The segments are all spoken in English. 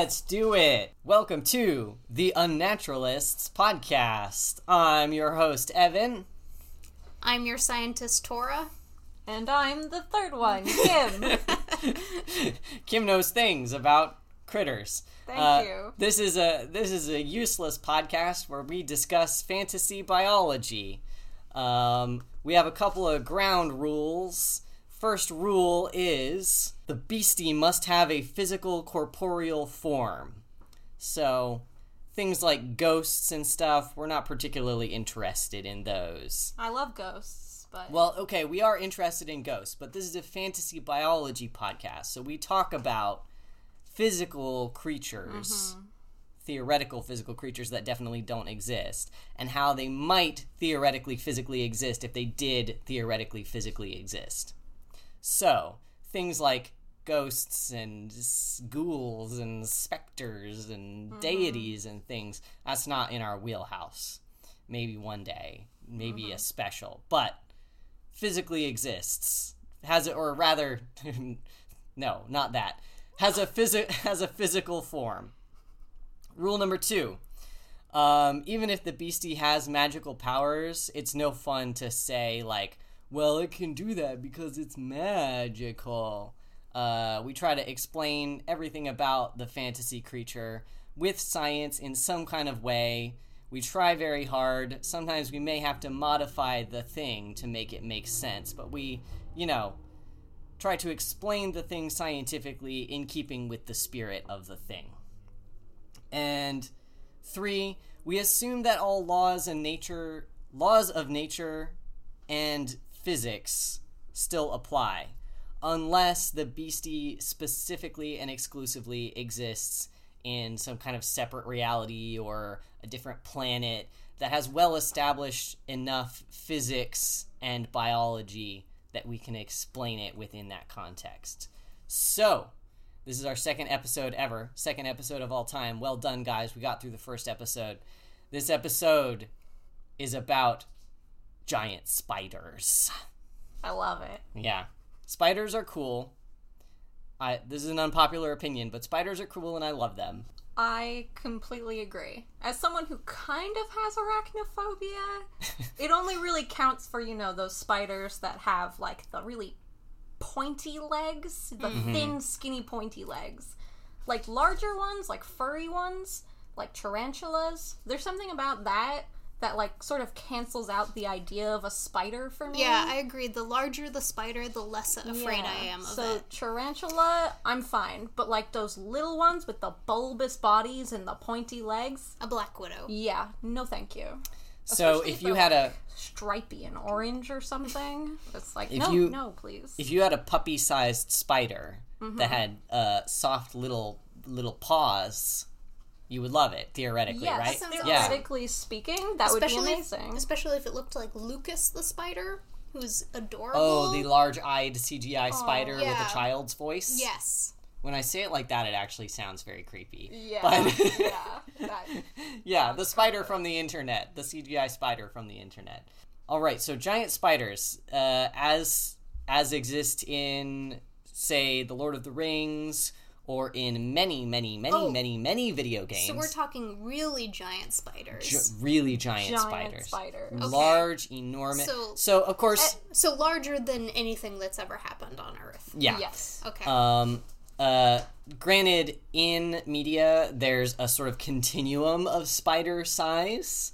Let's do it. Welcome to the Unnaturalists podcast. I'm your host, Evan. I'm your scientist, Tora. And I'm the third one, Kim. Kim knows things about critters. Thank Uh, you. This is a this is a useless podcast where we discuss fantasy biology. Um, we have a couple of ground rules. First rule is the beastie must have a physical corporeal form. So things like ghosts and stuff, we're not particularly interested in those. I love ghosts, but Well, okay, we are interested in ghosts, but this is a fantasy biology podcast, so we talk about physical creatures, mm-hmm. theoretical physical creatures that definitely don't exist, and how they might theoretically physically exist if they did theoretically physically exist. So, things like ghosts and ghouls and specters and deities and things, that's not in our wheelhouse. Maybe one day, maybe a special, but physically exists. Has it or rather no not that. Has a physi- has a physical form. Rule number two um, even if the beastie has magical powers it's no fun to say like well it can do that because it's magical uh, we try to explain everything about the fantasy creature with science in some kind of way we try very hard. Sometimes we may have to modify the thing to make it make sense, but we, you know, try to explain the thing scientifically in keeping with the spirit of the thing. And three, we assume that all laws and nature laws of nature and physics still apply unless the beastie specifically and exclusively exists in some kind of separate reality or a different planet that has well established enough physics and biology that we can explain it within that context. So, this is our second episode ever, second episode of all time. Well done, guys. We got through the first episode. This episode is about giant spiders. I love it. Yeah. Spiders are cool. I this is an unpopular opinion, but spiders are cool and I love them. I completely agree. As someone who kind of has arachnophobia, it only really counts for, you know, those spiders that have like the really pointy legs, the mm-hmm. thin, skinny, pointy legs. Like larger ones, like furry ones, like tarantulas. There's something about that that like sort of cancels out the idea of a spider for me. Yeah, I agree. The larger the spider, the less afraid I am of so it. tarantula, I'm fine, but like those little ones with the bulbous bodies and the pointy legs, A black widow. yeah, no thank you. So Especially if if you they're, had a Stripey and orange or something, it's like If no, you- no, please. if you had a puppy-sized spider Mm-hmm. that had uh, soft little little paws, you would love it theoretically, yes, right? sounds Yeah. theoretically speaking, that would be Especially if, amazing. especially if it looked like Lucas the spider, who's adorable. Oh, the large-eyed CGI spider with a child's voice. Yes. When I say it like that, it actually sounds very creepy. yeah, But yeah, that, yeah, the spider from the internet, the CGI spider from the internet. All right, so giant spiders, uh, as as exist in say the Lord of the Rings or in many, many, many, Oh. many, many video games. So we're talking really giant spiders. Gi- really giant, giant spiders, spiders. large, enormous. So- So, of course, so larger than anything that's ever happened on Earth. yeah. Yes. Okay. Um, uh, granted, in media, there's a sort of continuum of spider size.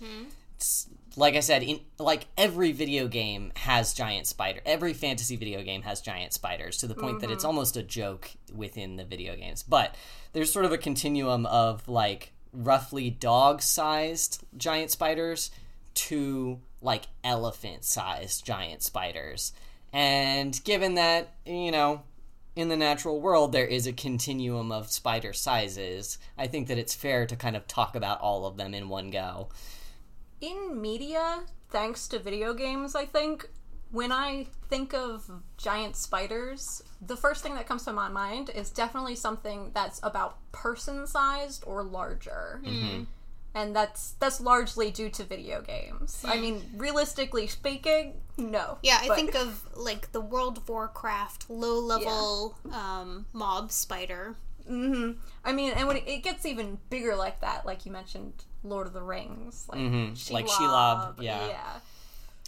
It's- like I said, in like every video game has giant spider. Every fantasy video game has giant spiders to the point that it's mm-hmm. almost a joke within the video games. But there's sort of a continuum of like roughly dog-sized giant spiders to like elephant-sized giant spiders. And given that, you know, in the natural world there is a continuum of spider sizes, I think that it's fair to kind of talk about all of them in one go. In media, thanks to video games, I think, when I think of giant spiders, the first thing that comes to my mind is definitely something that's about person sized or larger. and that's that's largely due to video games. I mean, realistically speaking, no. Yeah, I But- think of like the World of Warcraft low level um, mob spider. I mean, and when it, it gets even bigger like that, like you mentioned, Lord of the Rings, like Mhm, like Shelob, Shelob, yeah. yeah,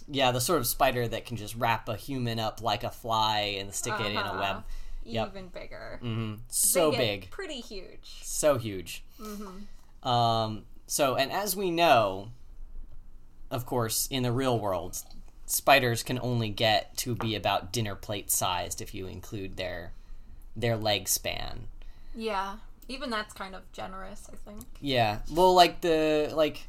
Yeah, the sort of spider that can just wrap a human up like a fly and stick it in a Uh-huh. web. Yep. even bigger. hmm So big. pretty huge. so huge. Mm-hmm. Um, so, and as we know, of course, in the real world, spiders can only get to be about dinner plate sized if you include their their leg span. Yeah, even that's kind of generous, I think. Yeah, well, like the like,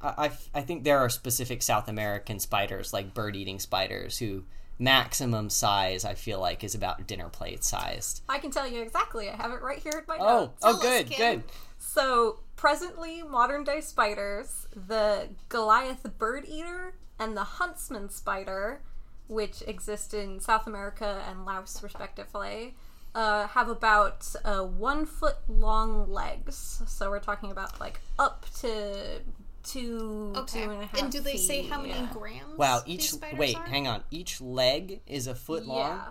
I I, I think there are specific South American spiders, like bird eating spiders, who maximum size I feel like is about dinner plate sized. I can tell you exactly. I have it right here in my Oh, notes. oh, Tell good, good. So, presently, modern day spiders, the Goliath bird eater and the huntsman spider, which exist in South America and Laos, respectively, uh, have about uh, one foot long legs. So, we're talking about like up to two, Okay. two and a half. And do they say how many yeah. grams? Wow, each spiders wait, are? hang on. Each leg is a foot long. Yeah.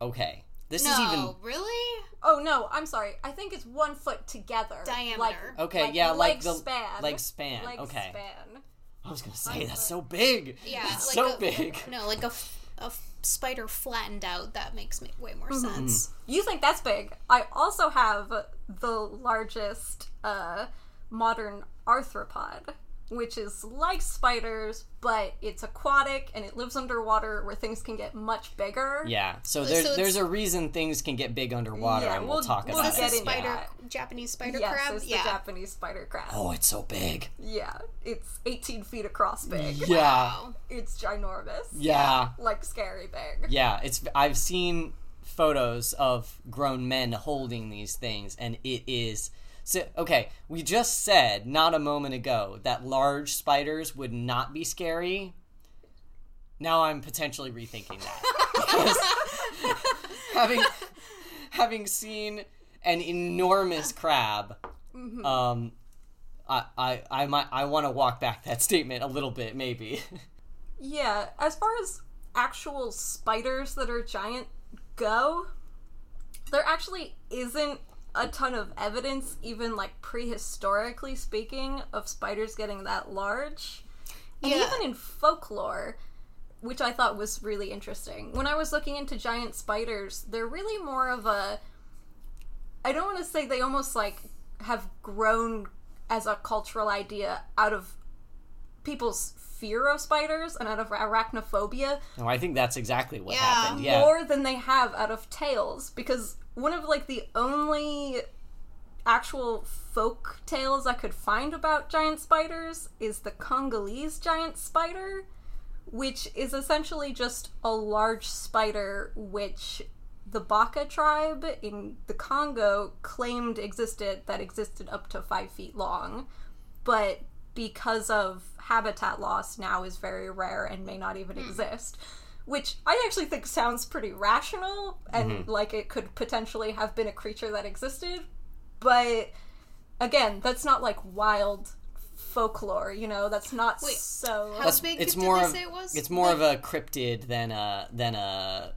Okay, this No, is even really? Oh no, I'm sorry. I think it's one foot together. Diameter. Like, okay. yeah, like leg the span. leg span. Leg okay, span. I was gonna say that's so big. Yeah, it's like so a- big. No, like a, f- a f- spider flattened out. That makes ma- way more Mm-hmm. sense. You think that's big? I also have the largest uh, modern arthropod, which is like spiders, but it's aquatic and it lives underwater where things can get much bigger. Yeah, so there's so there's a reason things can get big underwater, Yeah, and we'll, we'll- talk we'll about get it. into spider, that. Japanese spider Yes, crab? it's the. Japanese spider crab. Oh, it's so big. Yeah, it's 18 feet across big. Yeah, Wow. It's ginormous. yeah, Like scary big. yeah. It's I've seen photos of grown men holding these things, and it is. So, okay, we just said not a moment ago that large spiders would not be scary. Now I'm potentially rethinking that because having having seen an enormous crab, um, I I I might I want to walk back that statement a little bit, maybe. Yeah, as far as actual spiders that are giant go, there actually isn't a ton of evidence, even like prehistorically speaking, of spiders getting that large. And Yeah. even in folklore, which I thought was really interesting, when I was looking into giant spiders, they're really more of a. I don't want to say they almost like have grown as a cultural idea out of people's fear of spiders and out of arachnophobia no, I think that's exactly what Yeah. happened. Yeah. more than they have out of tales because one of like the only actual folk tales I could find about giant spiders is the Congolese giant spider, which is essentially just a large spider which the Baka tribe in the Congo claimed existed that existed up to five feet long, but because of habitat loss now is very rare and may not even hmm. exist. Which I actually think sounds pretty rational and like it could potentially have been a creature that existed. But again, that's not like wild folklore, you know, that's not Wait, so how- That's- big it's did more they of say it was? it's more of a cryptid than a than a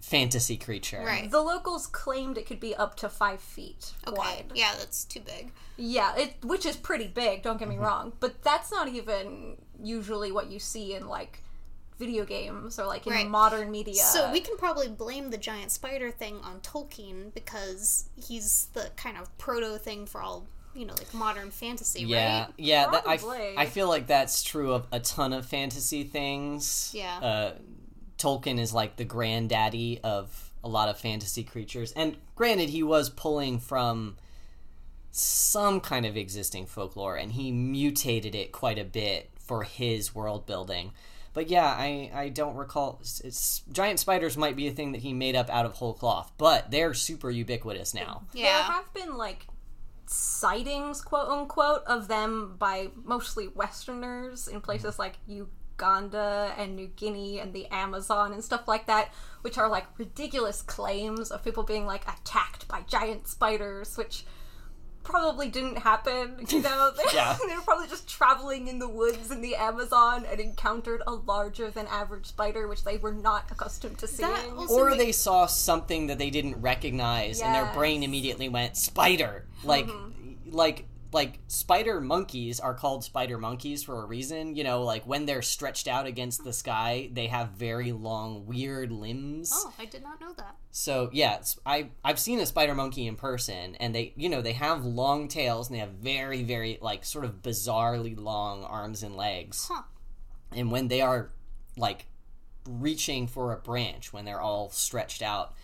fantasy creature. Right. the locals claimed it could be up to five feet Okay. wide. Yeah, that's too big. Yeah, it which is pretty big. Don't get me Mm-hmm. wrong, but that's not even usually what you see in like video games or like in Right. modern media. So we can probably blame the giant spider thing on Tolkien because he's the kind of proto thing for all you know, like modern fantasy, Yeah, right? yeah. That, I, f- I feel like that's true of a ton of fantasy things. Yeah. Uh, Tolkien is like the granddaddy of a lot of fantasy creatures, and granted, he was pulling from some kind of existing folklore, and he mutated it quite a bit for his world building. But yeah, I, I don't recall. It's, it's giant spiders might be a thing that he made up out of whole cloth, but they're super ubiquitous now. Yeah, there Yeah. have been like sightings, quote unquote, of them by mostly Westerners in places like Uganda and New Guinea and the Amazon and stuff like that, which are like ridiculous claims of people being like attacked by giant spiders, which probably didn't happen. You know, they, Yeah. they were probably just traveling in the woods in the Amazon and encountered a larger than average spider, which they were not accustomed to seeing. Or ma- they saw something that they didn't recognize and their brain immediately went spider like mm-hmm. like like spider monkeys are called spider monkeys for a reason you know like when they're stretched out against the sky they have very long weird limbs Oh, I did not know that. so yeah it's, i i've seen a spider monkey in person and they you know they have long tails and they have very very like sort of bizarrely long arms and legs Huh. and when they are like reaching for a branch when they're all stretched out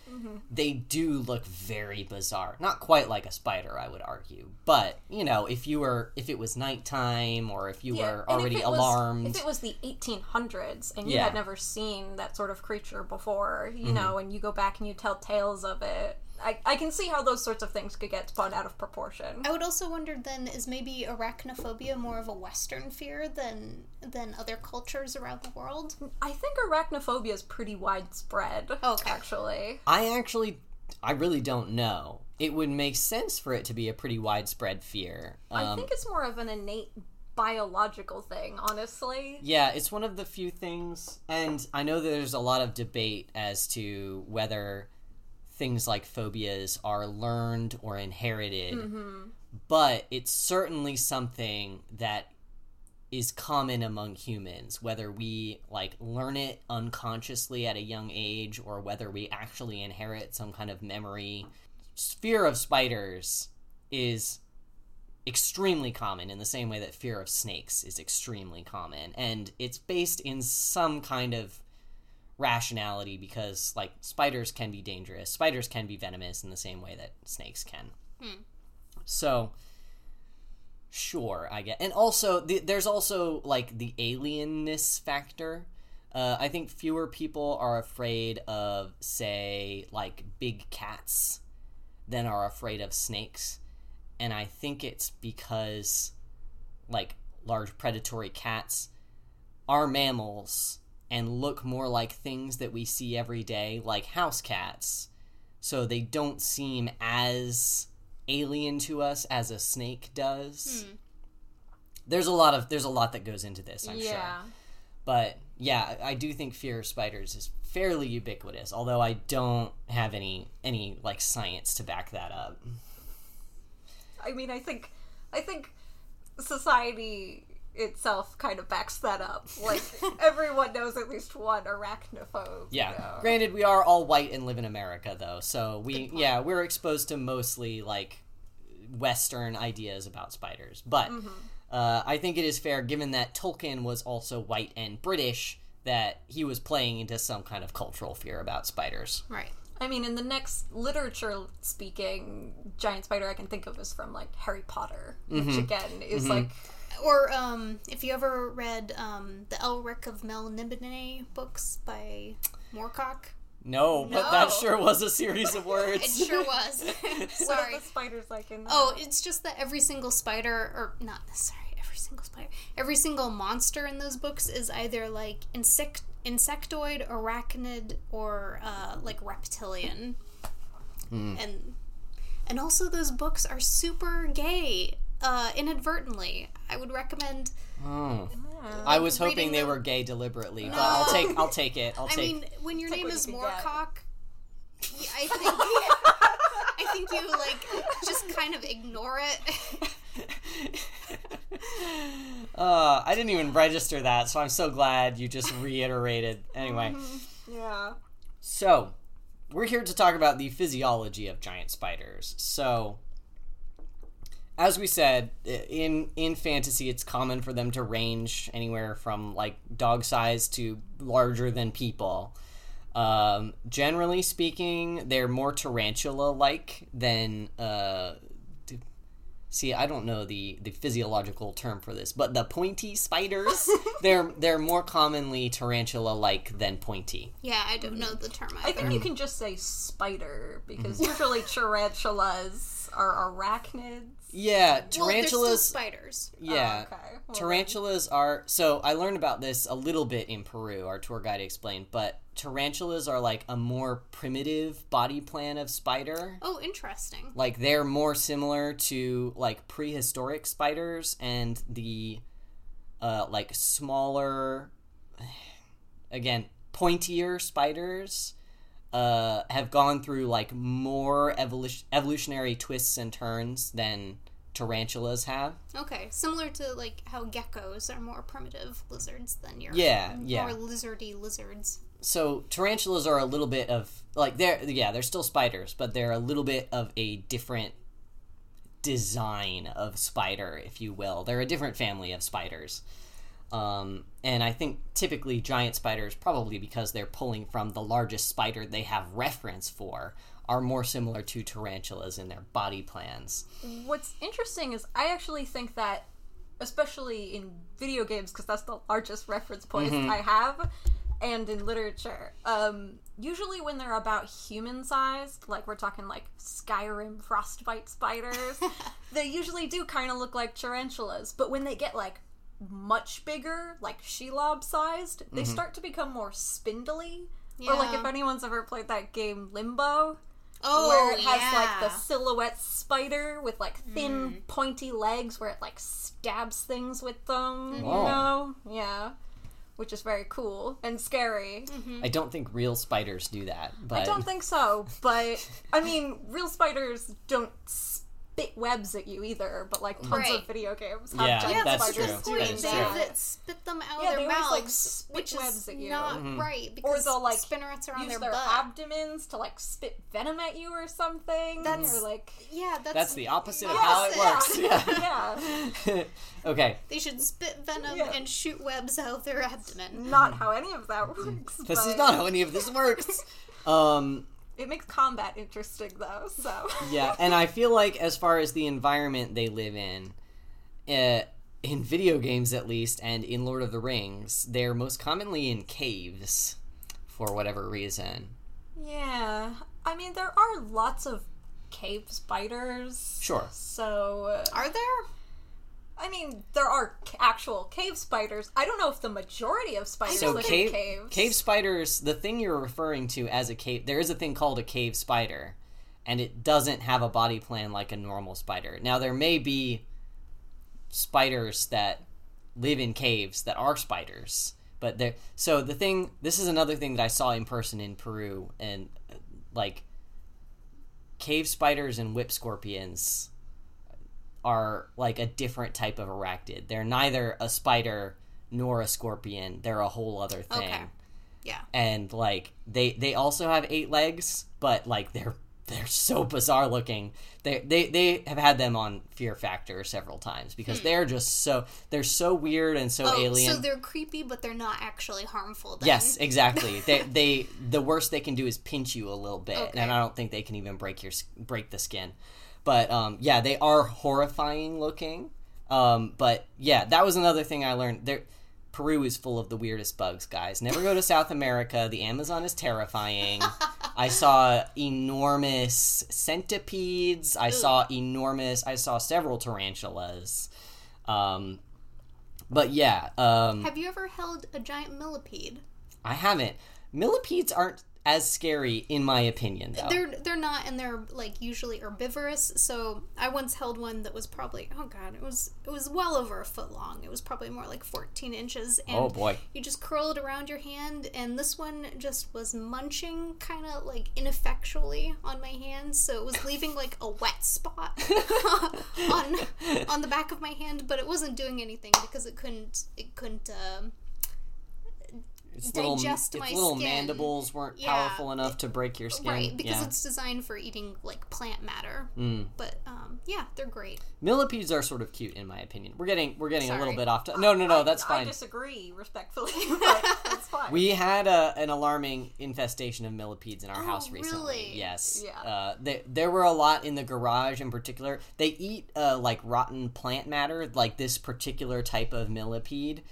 they do look very bizarre not quite like a spider i would argue but you know if you were if it was nighttime or if you were and if already it was- alarmed if it was the 1800s and you Yeah. had never seen that sort of creature before, you Mm-hmm. know, and you go back and you tell tales of it, I, I can see how those sorts of things could get spun out of proportion. I would also wonder then is maybe arachnophobia more of a Western fear than than other cultures around the world? I think arachnophobia is pretty widespread. Okay. Actually. i actually i really don't know it would make sense for it to be a pretty widespread fear I um, think it's more of an innate biological thing, honestly. Yeah, it's one of the few things, and I know there's a lot of debate as to whether things like phobias are learned or inherited, but it's certainly something that is common among humans, whether we like learn it unconsciously at a young age or whether we actually inherit some kind of memory. Fear of spiders is extremely common in the same way that fear of snakes is extremely common. And it's based in some kind of rationality because like spiders can be dangerous. Spiders can be venomous in the same way that snakes can. Hmm. So sure i get and also the, there's also like the alienness factor. Uh, i think fewer people are afraid of say like big cats than are afraid of snakes. And I think it's because like large predatory cats are mammals and look more like things that we see every day like house cats. So they don't seem as alien to us as a snake does hmm. there's a lot of there's a lot that goes into this i'm sure but yeah i do think fear of spiders is fairly ubiquitous although i don't have any any like science to back that up I mean, I think, I think society itself kind of backs that up. Like everyone knows at least one arachnophobe. Yeah. you know? Granted, we are all white and live in America, though, so we yeah we're exposed to mostly like Western ideas about spiders. But uh, I think it is fair, given that Tolkien was also white and British, that he was playing into some kind of cultural fear about spiders. Right. I mean, in the next literature speaking giant spider I can think of is from like Harry Potter, Mm-hmm. which again is like Or um, if you ever read um, the Elric of Melniboné books by Moorcock, No, but that sure was a series of words. it sure was. what sorry. are the spiders like in that? Oh, it's just that every single spider, or not sorry, every single spider, every single monster in those books is either like insect, insectoid, arachnid, or uh, like reptilian, and and also those books are super gay. Uh, inadvertently, I would recommend. Oh. I was hoping they them- were gay deliberately, but I'll take I'll take it. I'll I take. mean, when your Take name what is you can get. Moorcock, y- I think I think you like just kind of ignore it. uh, I didn't even register that, so I'm so glad you just reiterated. Anyway, yeah. so we're here to talk about the physiology of giant spiders. So, as we said, in in fantasy, it's common for them to range anywhere from like dog size to larger than people. Um, generally speaking, they're more tarantula-like than. Uh, d- see, I don't know the the physiological term for this, but the pointy spiders, they're they're more commonly tarantula-like than pointy. Yeah, I don't know the term either. I think you can just say spider because usually tarantulas are arachnids. Yeah, Well, tarantulas. spiders. yeah, Oh, okay. Well, tarantulas are. So I learned about this a little bit in Peru. Our tour guide explained, but tarantulas are like a more primitive body plan of spider. Oh, interesting. Like they're more similar to like prehistoric spiders and the uh, like smaller, again pointier spiders. Uh, have gone through like more evolution evolutionary twists and turns than tarantulas have. Okay, similar to like how geckos are more primitive lizards than your Yeah, yeah. more lizardy lizards. so tarantulas are a little bit of like they're yeah they're still spiders but they're a little bit of a different design of spider if you will they're a different family of spiders um, and i think typically giant spiders probably because they're pulling from the largest spider they have reference for are more similar to tarantulas in their body plans What's interesting is I actually think that, especially in video games, because that's the largest reference point Mm-hmm. I have, and in literature, um, usually when they're about human sized, like we're talking like Skyrim frostbite spiders, they usually do kind of look like tarantulas. But when they get like much bigger, like Shelob sized, they Mm-hmm. start to become more spindly. Or like if anyone's ever played that game Limbo, Oh, where it has yeah. like the silhouette spider with like thin mm-hmm. pointy legs where it like stabs things with them you mm-hmm. know? Yeah. Which is very cool and scary. Mm-hmm. I don't think real spiders do that but i don't think so but i mean real spiders don't spit webs at you either but like tons Right. of video games have Yeah, giant yeah, that's that's a spiders true. That is They true. have that spit them out Yeah, of they their always, like, mouths, spit which webs is at you. not Mm-hmm. right or they'll like spinnerets are on use their, their butt. abdomens to like spit venom at you or something That's- or like yeah, that's that's the opposite of how it works yeah yeah okay They should spit venom Yeah. and shoot webs out of their abdomen. not how any of that works. This is not how any of this works. Um, It makes combat interesting though. So yeah, and I feel like as far as the environment they live in, uh, in video games at least, and in Lord of the Rings, they're most commonly in caves for whatever reason. yeah, I mean there are lots of cave spiders. Sure. So uh, Are there? I mean there are actual cave spiders. I don't know if the majority of spiders So live cave in caves. cave spiders, the thing you're referring to as a cave, there is a thing called a cave spider, and it doesn't have a body plan like a normal spider. Now there may be spiders that live in caves that are spiders, but there. So the thing, this is another thing that I saw in person in Peru, and uh, like cave spiders and whip scorpions are like a different type of arachnid. They're neither a spider nor a scorpion. They're a whole other thing. Okay. Yeah. And like they they also have eight legs, but like they're they're so bizarre looking. They they they have had them on Fear Factor several times because they're just so they're so weird and so Hmm. Oh, alien. so they're creepy, but they're not actually harmful. Then. Yes, exactly. they they the worst they can do is pinch you a little bit, Okay. and I don't think they can even break your break the skin. But um, yeah, they are horrifying looking. Um, but yeah, that was another thing I learned. There, Peru is full of the weirdest bugs, guys. Never go to South America. The Amazon is terrifying. I saw enormous centipedes. I saw enormous. I saw several tarantulas. Um, but yeah, um, Have you ever held a giant millipede? I haven't. Millipedes aren't as scary, in my opinion, though. They're they're not, and they're like usually herbivorous. So I once held one that was probably oh god, it was it was well over a foot long. It was probably more like fourteen inches. And oh boy. You just curl it around your hand, and this one just was munching kind of like ineffectually on my hand, so it was leaving like a wet spot on on the back of my hand, but it wasn't doing anything because it couldn't it couldn't. Um, Its little, digest its my little skin. mandibles weren't Yeah. powerful enough to break your skin. right because yeah. it's designed for eating like plant matter. Mm. But um, yeah, they're great. Millipedes are sort of cute, in my opinion. We're getting we're getting a little bit off. To- no, no, no, I- that's fine. I disagree respectfully, but that's fine. We had a, an alarming infestation of millipedes in our Oh, house recently. really? Yes. Yeah. Uh, they, there were a lot in the garage in particular. They eat uh, like rotten plant matter, like this particular type of millipede.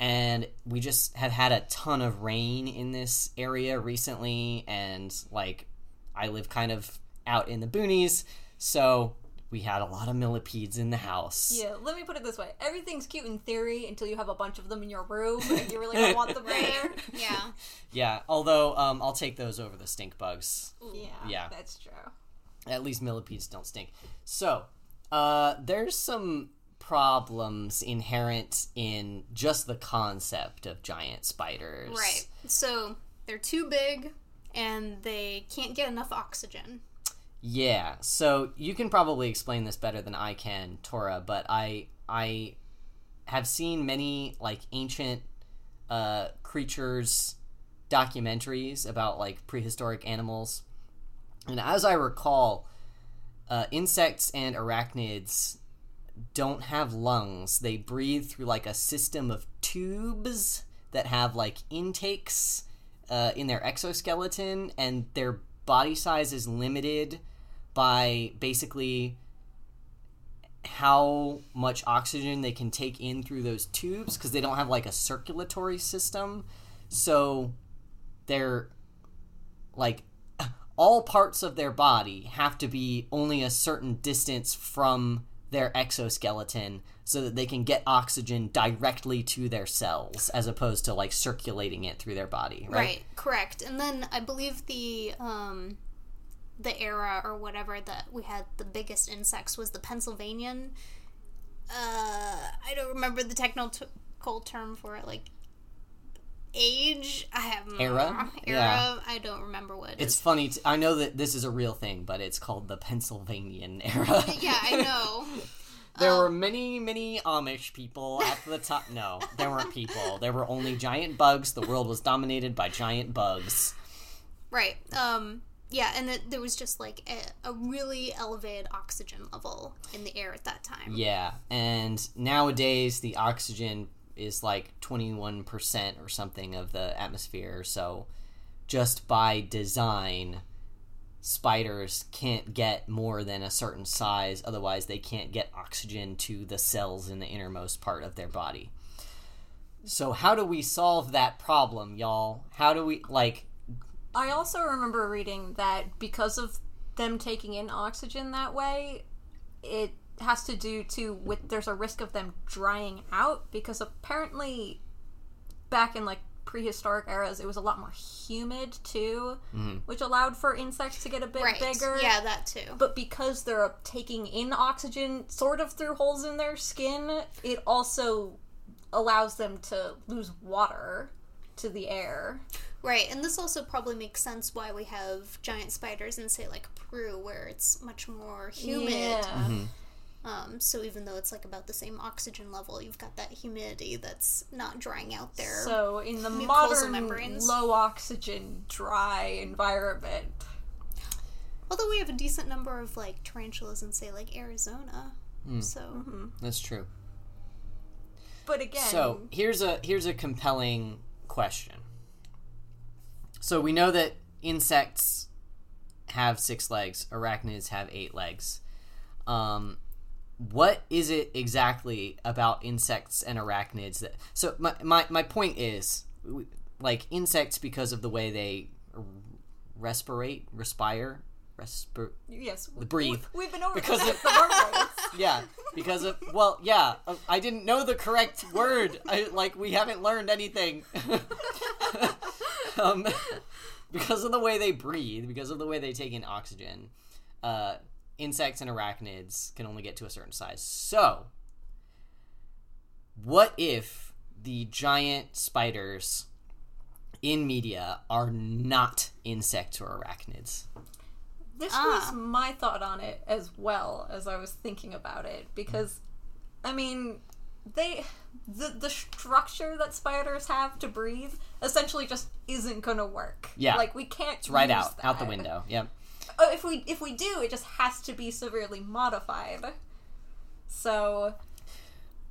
And we just have had a ton of rain in this area recently. And like, I live kind of out in the boonies. So we had a lot of millipedes in the house. Yeah, let me put it this way. Everything's cute in theory until you have a bunch of them in your room and you really don't want them there. Yeah. Yeah, although um, I'll take those over the stink bugs. Yeah, Yeah. that's true. At least millipedes don't stink. So, uh, there's some problems inherent in just the concept of giant spiders. Right. So they're too big and they can't get enough oxygen. Yeah. So you can probably explain this better than I can, Tora, but I I have seen many like ancient uh, creatures documentaries about like prehistoric animals. And as I recall, uh, insects and arachnids don't have lungs. They breathe through like a system of tubes that have like intakes uh, in their exoskeleton, and their body size is limited by basically how much oxygen they can take in through those tubes because they don't have like a circulatory system. So they're like all parts of their body have to be only a certain distance from their exoskeleton so that they can get oxygen directly to their cells as opposed to like circulating it through their body right, Right, correct. And then I believe the um the era or whatever that we had the biggest insects was the Pennsylvanian. Uh, I don't remember the technical term for it, like age. I have Era? Era. Yeah. I don't remember what it it's is. funny t- i know that this is a real thing but it's called the pennsylvanian era Yeah, I know. There were many, many Amish people at the top. No, there weren't people. There were only giant bugs. The world was dominated by giant bugs. right. Um. Yeah, and it, there was just like a, a really elevated oxygen level in the air at that time. Yeah, and nowadays the oxygen is like 21% or something of the atmosphere. So just by design, spiders can't get more than a certain size. Otherwise, they can't get oxygen to the cells in the innermost part of their body. So, how do we solve that problem, y'all? How do we, like, I also remember reading that because of them taking in oxygen that way, it has to do too with there's a risk of them drying out because apparently back in like prehistoric eras it was a lot more humid too, mm-hmm. which allowed for insects to get a bit Right. bigger. Yeah, that too. But because they're taking in oxygen sort of through holes in their skin, it also allows them to lose water to the air. Right, and this also probably makes sense why we have giant spiders in, say, like Peru, where it's much more humid. Yeah. Mm-hmm. Um, so even though it's like about the same oxygen level, you've got that humidity that's not drying out there. So in the modern membranes. low oxygen, dry environment, Although we have a decent number of like tarantulas in, say, like Arizona. So that's true. but again, So here's a here's a compelling question. So we know that insects have six legs, arachnids have eight legs. Um, what is it exactly about insects and arachnids that? So my my, my point is, like insects because of the way they respirate, respire, respir. yes, breathe. We, have been over Because of-. Yeah, because of well, yeah, uh, I didn't know the correct word. I, like we haven't learned anything. um, because of the way they breathe, because of the way they take in oxygen, uh, insects and arachnids can only get to a certain size. So, what if the giant spiders in media are not insects or arachnids? This Ah. was my thought on it as well as I was thinking about it because, I mean, they the the structure that spiders have to breathe essentially just isn't gonna work. Yeah. like we can't. It's right use out, out the window. Yep. Oh, if we if we do, it just has to be severely modified. So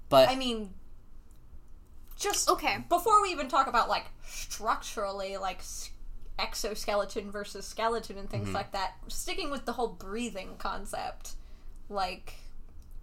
But I mean, just Okay. before we even talk about like structurally, like exoskeleton versus skeleton and things mm-hmm. like that, sticking with the whole breathing concept, like,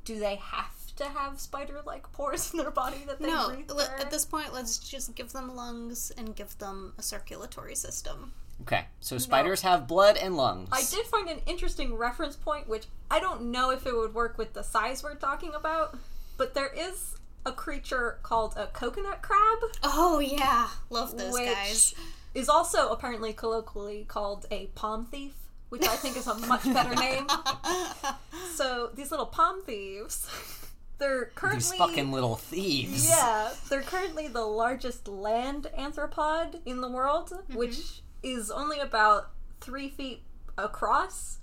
do they have to have spider-like pores in their body that they no, breathe le- through? at this point, let's just give them lungs and give them a circulatory system. Okay, so spiders have blood and lungs. I did find an interesting reference point, which I don't know if it would work with the size we're talking about, but there is a creature called a coconut crab, Oh yeah, love those which guys. is also apparently colloquially called a palm thief, which I think is a much better name. So these little palm thieves, they're currently These fucking little thieves. Yeah, they're currently the largest land anthropod in the world, which mm-hmm. Is only about three feet across.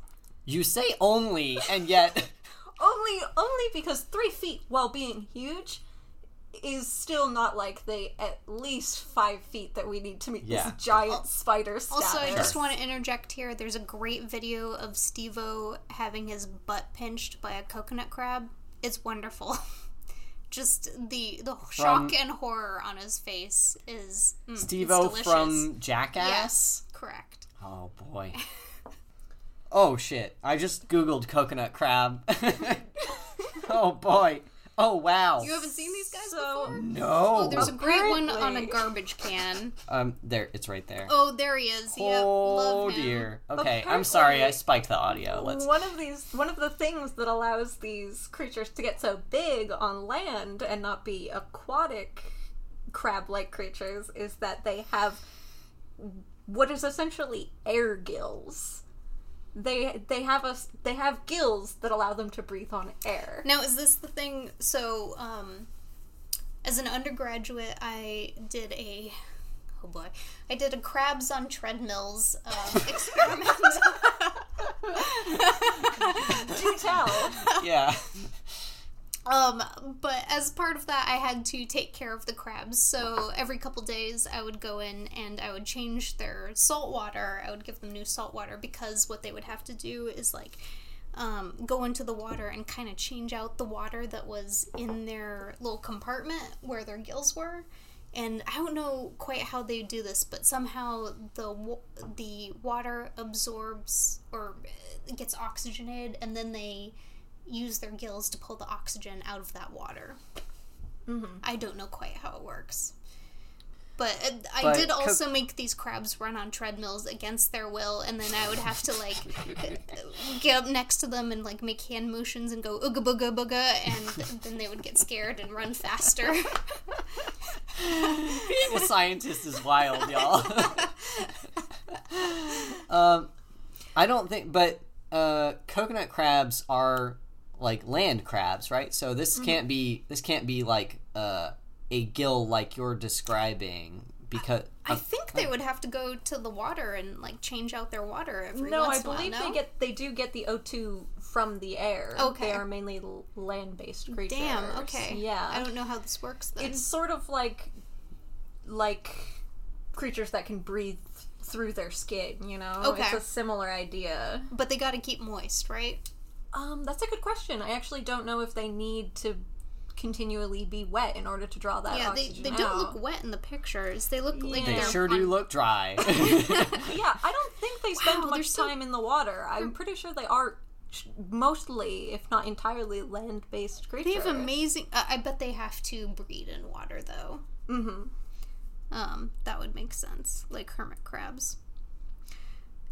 You say only, and yet Only, only because three feet, while being huge, is still not like the at least five feet that we need to meet Yeah. this giant spider status. Also, I just want to interject here. There's a great video of Steve-O having his butt pinched by a coconut crab. It's wonderful. Just the the shock and horror on his face is mm, it's Steve-O from Jackass. yes, correct. Oh boy. oh shit! I just googled coconut crab. oh boy. Oh wow. You haven't seen these guys So- before? no. There's a great one on a garbage can. um, there. It's right there. Oh, there he is. Yep, Oh love him. dear. Okay, I'm sorry. I spiked the audio. Let's. one of these one of the things that allows these creatures to get so big on land and not be aquatic crab-like creatures is that they have what is essentially air gills. They they have a they have gills that allow them to breathe on air. Now, is this the thing? So, um, as an undergraduate, I did a oh boy, I did a crabs on treadmills um, experiment. Do tell. Yeah. um, but as part of that, I had to take care of the crabs. So every couple days, I would go in and I would change their salt water. I would give them new salt water because what they would have to do is like um, go into the water and kind of change out the water that was in their little compartment where their gills were. And I don't know quite how they do this, but somehow the the water absorbs or gets oxygenated, and then they use their gills to pull the oxygen out of that water. I don't know quite how it works. But uh, I But did co- also make these crabs run on treadmills against their will, and then I would have to like get up next to them and like make hand motions and go ooga booga booga, and then they would get scared and run faster. Being a scientist is wild, y'all. um, I don't think, but uh, coconut crabs are like land crabs, right? So this can't be this can't be like uh, a gill like you're describing because I think they would have to go to the water and like change out their water every No, I once in a while, believe no? they get they do get the O2 from the air. Okay. They are mainly land-based creatures. Damn. Okay. Yeah. I don't know how this works. Then. it's sort of like like creatures that can breathe through their skin, you know? Okay. It's a similar idea. but they got to keep moist, right? Um, that's a good question. I actually don't know if they need to continually be wet in order to draw that Yeah, they, oxygen they out. don't look wet in the pictures. They look like Yeah. they they're sure do on- look dry. Yeah, I don't think they spend Wow, much so- time in the water. I'm pretty sure they are mostly, if not entirely, land-based creatures. They have amazing. Uh, I bet they have to breed in water though. Mm-hmm. Um, that would make sense, like hermit crabs.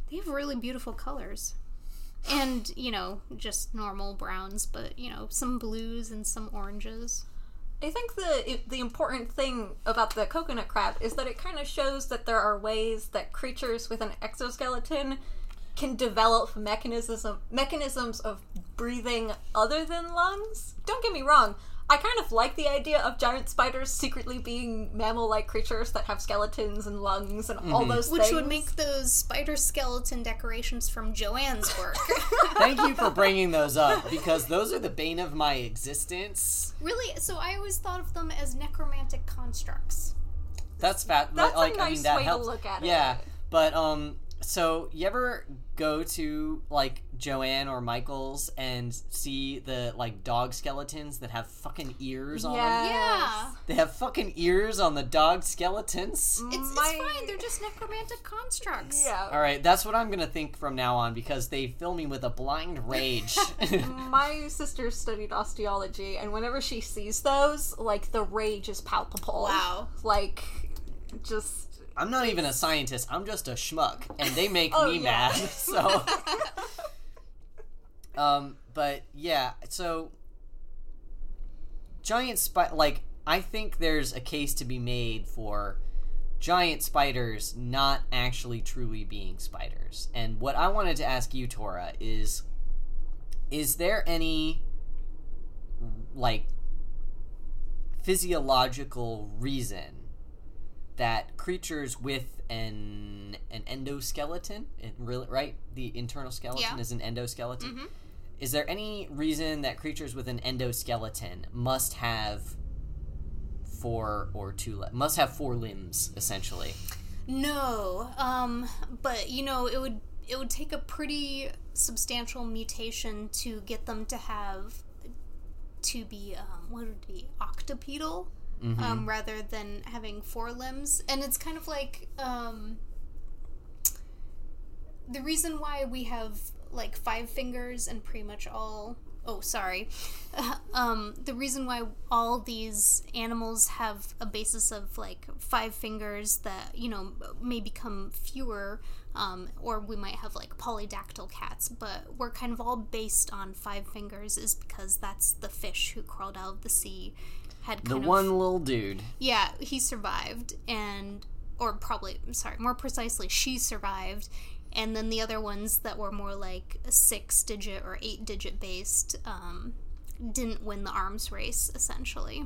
They have really beautiful colors, and you know, just normal browns, but you know, some blues and some oranges. I think the the important thing about the coconut crab is that it kind of shows that there are ways that creatures with an exoskeleton can develop mechanisms of, mechanisms of breathing other than lungs. Don't get me wrong. I kind of like the idea of giant spiders secretly being mammal-like creatures that have skeletons and lungs and all those things. Which things. would make those spider skeleton decorations from Joann's work. Thank you for bringing those up because those are the bane of my existence. really, so I always thought of them as necromantic constructs. That's fat. That's a like I nice mean that way to look at it. yeah, but um, so you ever go to like Joann or Michael's and see the like dog skeletons that have fucking ears on them? Yeah. They have fucking ears on the dog skeletons. It's, My- it's fine, they're just necromantic constructs. Yeah. All right, that's what I'm gonna think from now on because they fill me with a blind rage. My sister studied osteology, and whenever she sees those, like the rage is palpable. Wow. Like, just I'm not even a scientist. I'm just a schmuck, and they make Oh, me yeah. mad. So, um, but yeah, so giant spider. Like, I think there's a case to be made for giant spiders not actually truly being spiders. And what I wanted to ask you, Tora, is: is there any like physiological reason that creatures with an an endoskeleton, really, right? The internal skeleton Yeah. is an endoskeleton. Mhm. Is there any reason that creatures with an endoskeleton must have four or two le- must have four limbs essentially? No, um, but you know, it would it would take a pretty substantial mutation to get them to have to be um, what would it be octopedal, um, rather than having four limbs, and it's kind of like um, the reason why we have like five fingers and pretty much all oh sorry. Um, the reason why all these animals have a basis of like five fingers that you know may become fewer um, or we might have like polydactyl cats but we're kind of all based on five fingers is because that's the fish who crawled out of the sea had The of one little dude. yeah, he survived, and or probably sorry, more precisely, she survived, and then the other ones that were more like a six-digit or eight-digit based um, didn't win the arms race. Essentially,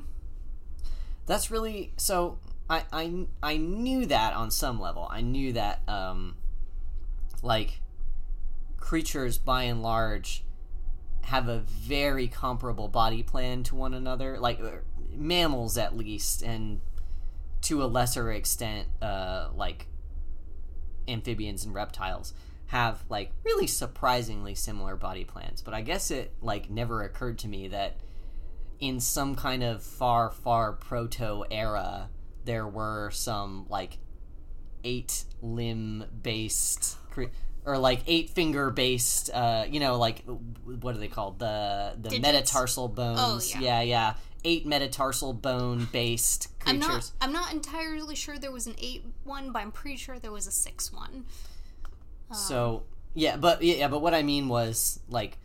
That's really so. I I I knew that on some level. I knew that um, like creatures by and large have a very comparable body plan to one another. Like mammals, at least, and to a lesser extent, uh, like amphibians and reptiles have like really surprisingly similar body plans. But I guess it like never occurred to me that in some kind of far, far proto era, there were some like eight limb based cre- or like eight finger based. Uh, you know, like what are they called? The the Digits? metatarsal bones. yeah. yeah, yeah. Eight metatarsal bone based creatures. I'm not I'm not entirely sure there was an eight one, but I'm pretty sure there was a six one. Um, so yeah, but yeah, but what I mean was like,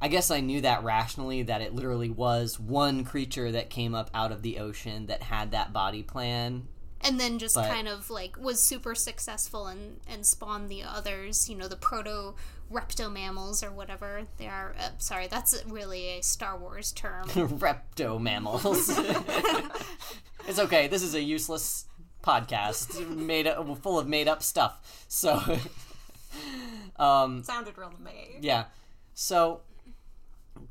I guess I knew that rationally that it literally was one creature that came up out of the ocean that had that body plan. And then just But- kind of like was super successful and and spawned the others you know the proto repto mammals or whatever they are uh, sorry that's really a star wars term Repto mammals. it's okay. This is a useless podcast made up, full of made up stuff. So, um, Sounded real to me. Yeah. So,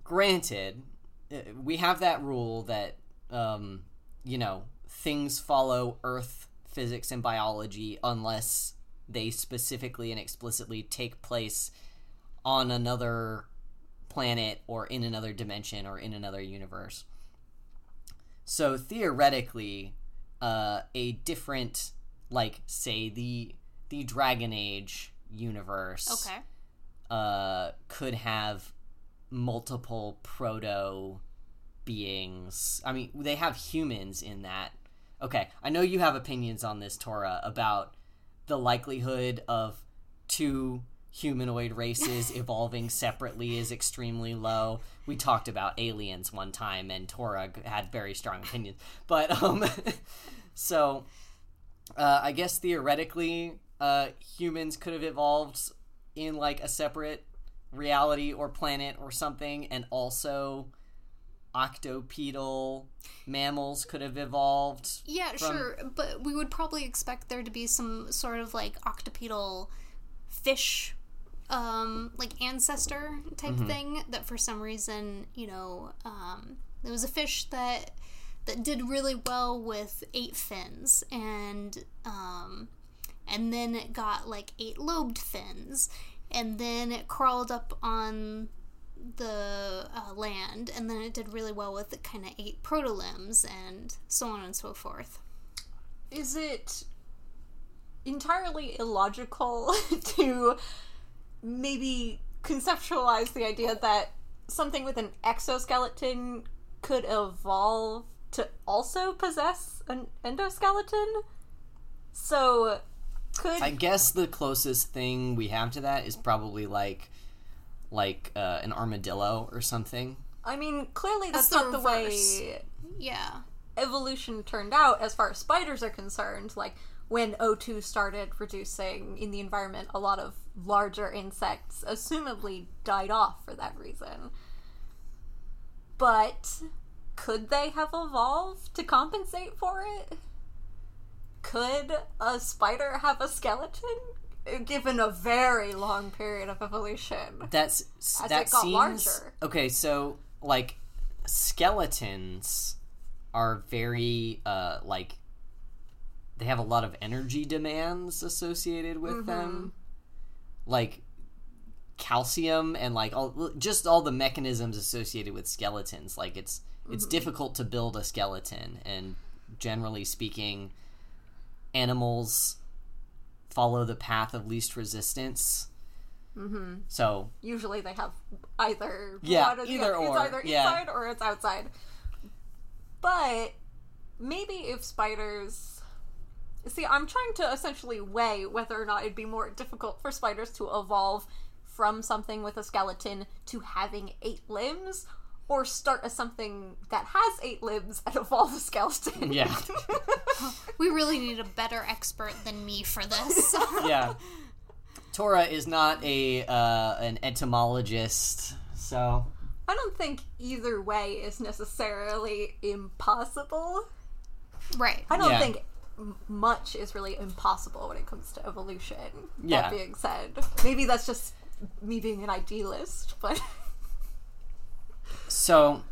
granted, uh, we have that rule that, um, you know, things follow Earth physics and biology unless they specifically and explicitly take place on another planet or in another dimension or in another universe. So theoretically, uh, a different, like, say the the Dragon Age universe okay uh, could have multiple proto beings. I mean, they have humans in that. Okay, I know you have opinions on this, Tora, about the likelihood of two humanoid races evolving separately is extremely low. We talked about aliens one time, and Tora had very strong opinions. But um, so uh, I guess theoretically, uh, humans could have evolved in like a separate reality or planet or something, and also octopedal mammals could have evolved. yeah from- sure but we would probably expect there to be some sort of like octopedal fish um like ancestor type thing that for some reason you know um there was a fish that that did really well with eight fins and um and then it got like eight lobed fins and then it crawled up on the uh, land and then it did really well with the kind of eight protolimbs and so on and so forth Is it entirely illogical to maybe conceptualize the idea that something with an exoskeleton could evolve to also possess an endoskeleton? So, could I guess the closest thing we have to that is probably like like uh, an armadillo or something. I mean, clearly that's, That's not the reverse. way Yeah. evolution turned out as far as spiders are concerned. Like when O2 started reducing in the environment, a lot of larger insects assumably died off for that reason. But could they have evolved to compensate for it? Could a spider have a skeleton? Given a very long period of evolution. That's As that it got seems larger. okay. So like skeletons are very uh like they have a lot of energy demands associated with Mm-hmm. them, like calcium and like all just all the mechanisms associated with skeletons. Like it's it's Mm-hmm. difficult to build a skeleton, and generally speaking, animals follow the path of least resistance. Mm-hmm. So usually they have either Yeah, one or the either or, it's either yeah. inside or it's outside. But maybe if spiders see, I'm trying to essentially weigh whether or not it'd be more difficult for spiders to evolve from something with a skeleton to having eight limbs. Or start as something that has eight limbs and evolve a skeleton. yeah. We really need a better expert than me for this. yeah. Tora is not a uh, an entomologist, so I don't think either way is necessarily impossible. right. I don't Yeah. think much is really impossible when it comes to evolution. Yeah. That being said, maybe that's just me being an idealist, but so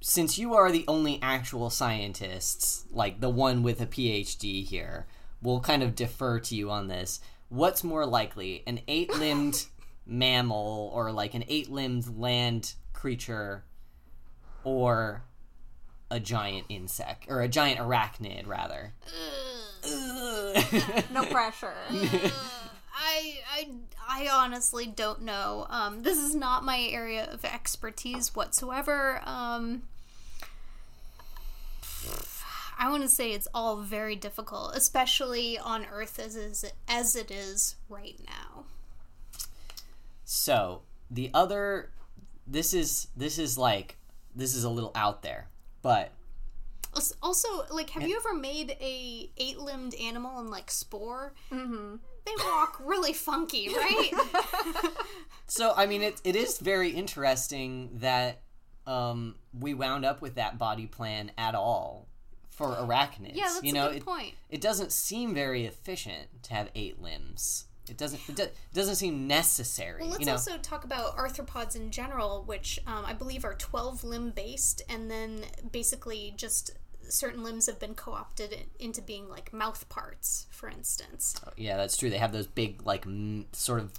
since you are the only actual scientists, like the one with a PhD here, we'll kind of defer to you on this. What's more likely, an eight-limbed mammal or like an eight-limbed land creature or a giant insect or a giant arachnid rather? no pressure. I, I, I honestly don't know. Um, this is not my area of expertise whatsoever. Um, I want to say it's all very difficult, especially on Earth as is as it is right now. So the other, this is this is like this is a little out there, but Also, like, have you ever made a eight-limbed animal in like Spore? Mm-hmm. They walk really funky, right? so I mean it it is very interesting that um, we wound up with that body plan at all for arachnids. yeah, that's you a know, good it, point. it doesn't seem very efficient to have eight limbs. It doesn't it, do, doesn't seem necessary. Well, let's you know, also talk about arthropods in general, which um, I believe are 12 limb based, and then basically just certain limbs have been co opted into being like mouth parts, for instance. yeah, that's true. They have those big like m- sort of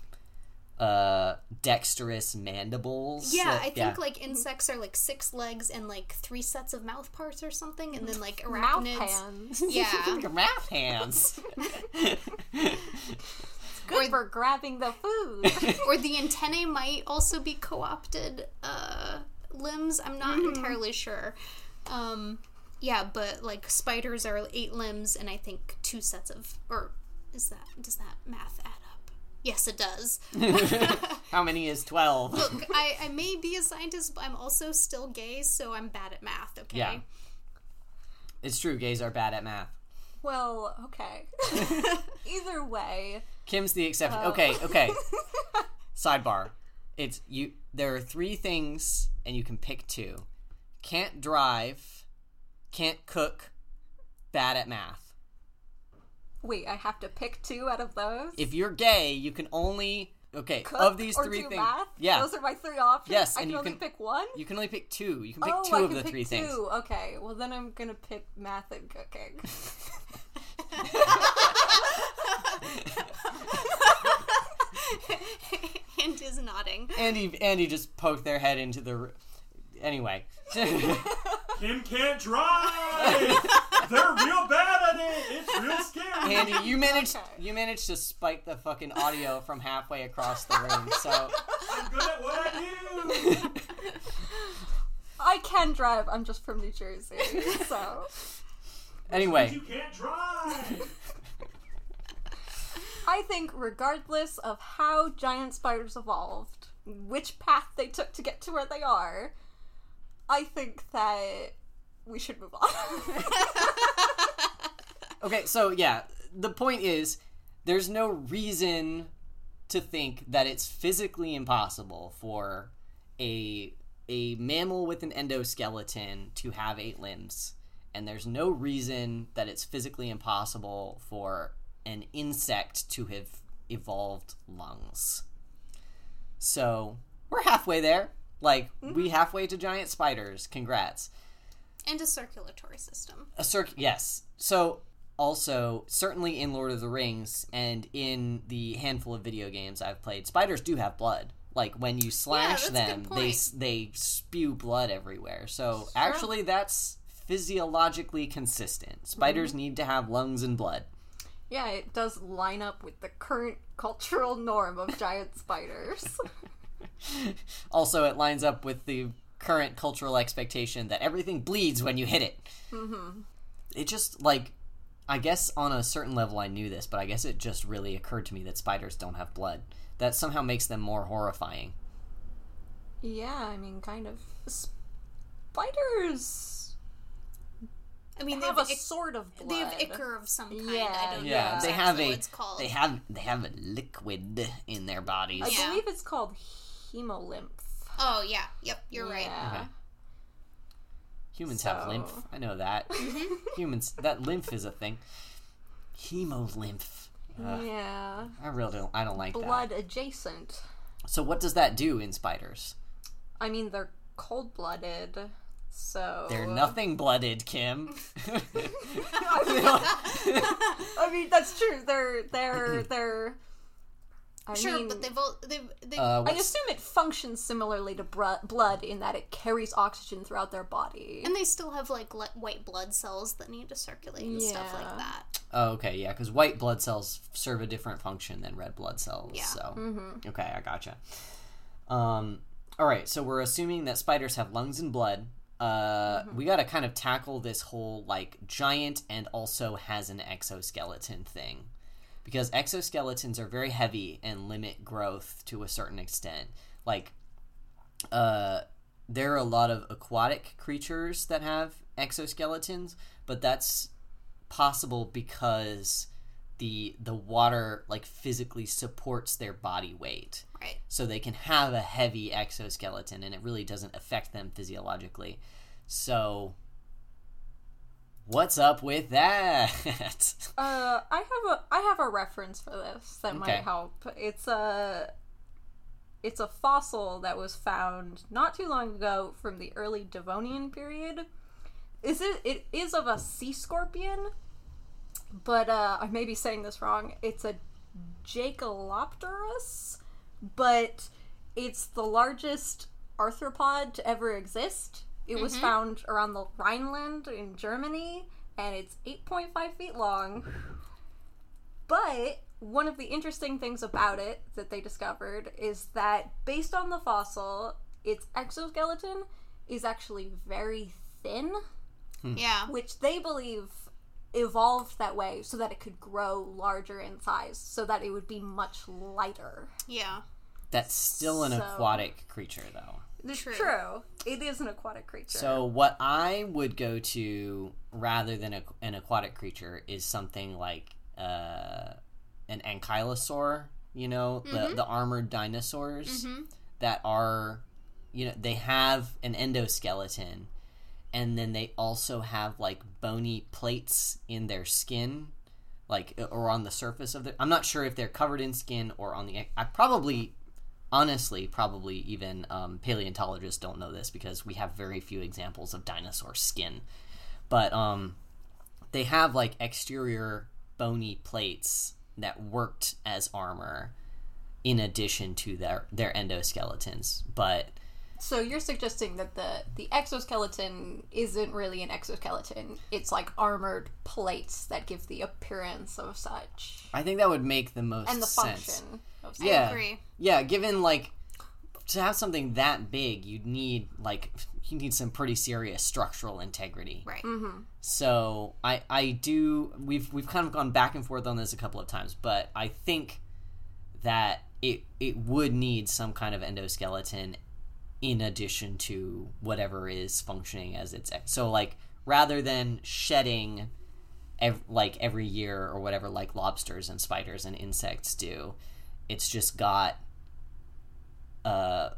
uh dexterous mandibles. Yeah, that- I think like insects are like six legs and like three sets of mouth parts or something, and then like Mouth hands. Yeah. Your math hands. Good for grabbing the food. or the antennae might also be co-opted uh, limbs. I'm not entirely sure. Um, yeah, but like spiders are eight limbs, and I think two sets of or is that does that math add up? Yes, it does. How many is twelve? Look, I, I may be a scientist, but I'm also still gay, so I'm bad at math. Okay. Yeah. It's true. Gays are bad at math. well, okay. Either way, Kim's the exception. Oh. Okay, okay. Sidebar. It's you there are three things and you can pick two. Can't drive, can't cook, bad at math. wait, I have to pick two out of those. If you're gay, you can only okay, Cook of these or three do things. math? Yeah. those are my three options. Yes, I and can you only can- pick one. You can only pick two. You can pick oh, two I of the pick three two. things. Okay, well then I'm gonna pick math and cooking. and is nodding. Andy Andy just poked their head into the r- anyway. Kim can't drive. They're real bad at it. It's real scary. Andy, you managed Okay. you managed to spike the fucking audio from halfway across the room. So I'm good at what I do. I can drive. I'm just from New Jersey, so anyway, You can't drive. I think, regardless of how giant spiders evolved, which path they took to get to where they are, I think that we should move on. Okay, so yeah, the point is there's no reason to think that it's physically impossible for a a mammal with an endoskeleton to have eight limbs. And there's no reason that it's physically impossible for an insect to have evolved lungs. So, we're halfway there. Like, we halfway to giant spiders. Congrats. and a circulatory system. A circ yes. So also certainly in Lord of the Rings and in the handful of video games I've played, spiders do have blood. Like when you slash a them, they they spew blood everywhere. So actually that's physiologically consistent. Spiders Mm-hmm. need to have lungs and blood. yeah, it does line up with the current cultural norm of giant spiders. Also it lines up with the current cultural expectation that everything bleeds when you hit it. Mm-hmm. It just like I guess on a certain level I knew this, but I guess it just really occurred to me that spiders don't have blood. That somehow makes them more horrifying. yeah, I mean, kind of. Spiders I mean, they have have, a ic- sort of blood. they have ichor of some kind. Yeah, I don't Yeah, know they exactly have a it's called. they have they have a liquid in their bodies. I Yeah. believe it's called hemolymph. Oh yeah, yep, you're right. Okay. Humans have lymph. I know that. Mm-hmm. Humans that lymph is a thing. Hemolymph. Ugh, Yeah. I really don't I don't like that. Blood adjacent. So what does that do in spiders? I mean, they're cold blooded, so. They're nothing blooded, Kim. I mean, that's true. They're. They're. They're. I Sure, mean, but they've all they've, they've uh, I assume it functions similarly to br- blood in that it carries oxygen throughout their body. and they still have like le- white blood cells that need to circulate and stuff like that. Oh, okay, yeah, because white blood cells serve a different function than red blood cells. Yeah. So, okay, I gotcha. Um, all right, so we're assuming that spiders have lungs and blood. Uh, we got to kind of tackle this whole like giant and also has an exoskeleton thing, because exoskeletons are very heavy and limit growth to a certain extent. Like, uh, there are a lot of aquatic creatures that have exoskeletons, but that's possible because the the water like physically supports their body weight Right. so they can have a heavy exoskeleton and it really doesn't affect them physiologically so what's up with that Uh, I have a I have a reference for this that Okay. might help. It's a it's a fossil that was found not too long ago from the early Devonian period. Is it it is of a sea scorpion, but uh, I may be saying this wrong. It's a Jaekelopterus, but it's the largest arthropod to ever exist. It was mm-hmm. found around the Rhineland in Germany, and it's 8.5 feet long. But one of the interesting things about it that they discovered is that based on the fossil, its exoskeleton is actually very thin, hmm. Yeah. which they believe evolved that way so that it could grow larger in size, so that it would be much lighter. Yeah. that's still an So- aquatic creature though It's True. true. It is an aquatic creature. so what i would go to rather than a, an aquatic creature is something like uh, an ankylosaur you know the, the armored dinosaurs that are you know they have an endoskeleton and then they also have like bony plates in their skin like or on the surface of the i'm not sure if they're covered in skin or on the i probably honestly probably even um, paleontologists don't know this because we have very few examples of dinosaur skin but um they have like exterior bony plates that worked as armor in addition to their their endoskeletons but So you're suggesting that the the exoskeleton isn't really an exoskeleton. It's like armored plates that give the appearance of such I think that would make the most and the sense. function of such. Yeah, agree. yeah. Given like to have something that big, you'd need like you need some pretty serious structural integrity. Right. Mm-hmm. So I I do we've we've kind of gone back and forth on this a couple of times, but I think that it it would need some kind of endoskeleton in addition to whatever is functioning as its ex- so like rather than shedding ev- like every year or whatever like lobsters and spiders and insects do it's just got uh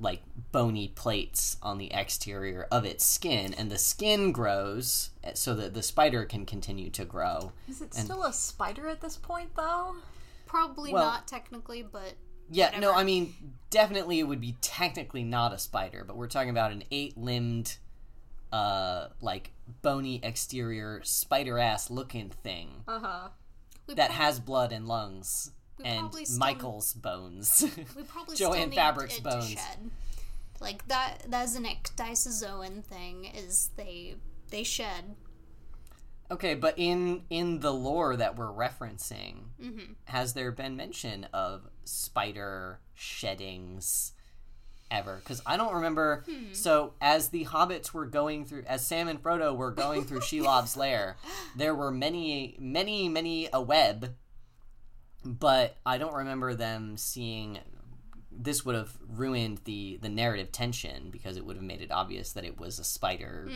like bony plates on the exterior of its skin and the skin grows eh, so that the spider can continue to grow Is it And- still a spider at this point, though? Probably Well- not technically, but Yeah, no, I mean, definitely it would be technically not a spider, but we're talking about an eight limbed, uh, like bony exterior, spider ass looking thing Uh huh. we that prob- has blood and lungs We and Michael's bones. we probably Joann Fabric's bones. Like that that's an ecdysozoan thing is they they shed. okay, but in in the lore that we're referencing, Mm-hmm. has there been mention of spider sheddings? Ever, because I don't remember. Hmm. So, as the hobbits were going through, as Sam and Frodo were going through Shelob's lair, there were many, many, many a web, but I don't remember them seeing. This would have ruined the the narrative tension because it would have made it obvious that it was a spider.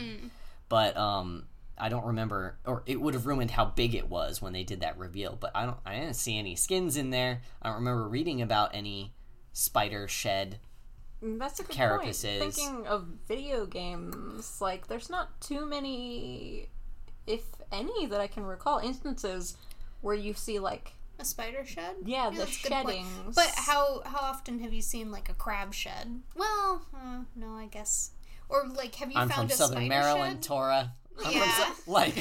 But um, I don't remember, or it would have ruined how big it was when they did that reveal. But I don't, I didn't see any skins in there. I don't remember reading about any spider shed. Mm, That's a good Carapaces. point. Thinking of video games, like there's not too many, if any, that I can recall instances where you see like A spider shed? yeah, the that's good point. sheddings. But how how often have you seen like a crab shed? Well, uh, no, I guess. Or like, have you I'm found from a Southern spider Maryland, shed? Tora. I'm Yeah. Sou- like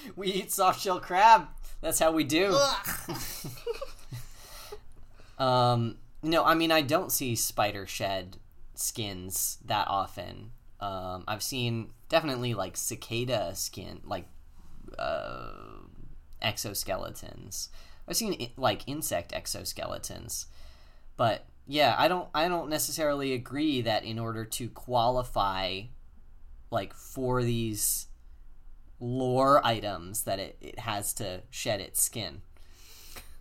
we eat soft shell crab. That's how we do. Um, no, I mean I don't see spider shed skins that often. Um, I've seen definitely like cicada skin, like uh, exoskeletons. I've seen like insect exoskeletons, but yeah, I don't. I don't necessarily agree that in order to qualify, like for these lore items, that it, it has to shed its skin.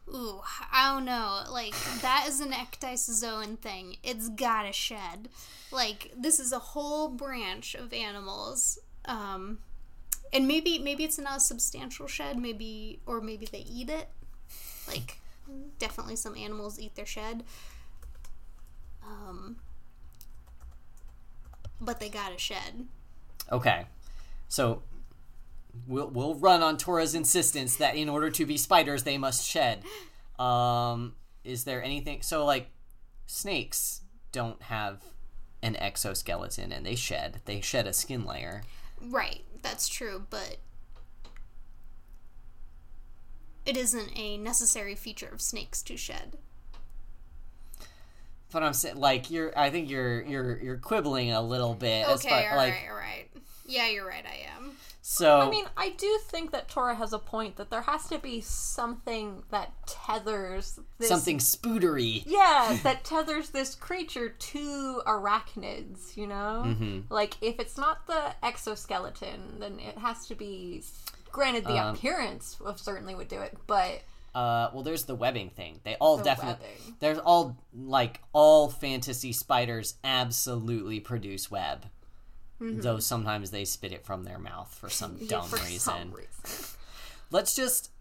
Ooh, I don't know. Like that is an ecdysozoan thing. It's gotta shed. Like this is a whole branch of animals. Um, and maybe maybe it's not a substantial shed. Maybe or maybe they eat it. Like definitely some animals eat their shed. Um, but they gotta shed. Okay, so we'll we'll run on Tora's insistence that in order to be spiders, they must shed. Um, is there anything? So like, snakes don't have an exoskeleton and they shed. They shed a skin layer. Right, that's true, but it isn't a necessary feature of snakes to shed. But I'm saying, like, you're. I think you're you're you're quibbling a little bit. as Okay, far, alright, like, alright. Yeah, you're right, I am. so. I mean, I do think that Tora has a point that there has to be something that tethers this something spoodery. Yeah, that tethers this creature to arachnids, you know? Mm-hmm. Like, if it's not the exoskeleton, then it has to be. Granted, the Um, appearance of certainly would do it, but Uh, well, there's the webbing thing. They all The definitely. There's all like all fantasy spiders absolutely produce web. Though sometimes they spit it from their mouth for some dumb Mm-hmm. for reason. some reason. Let's just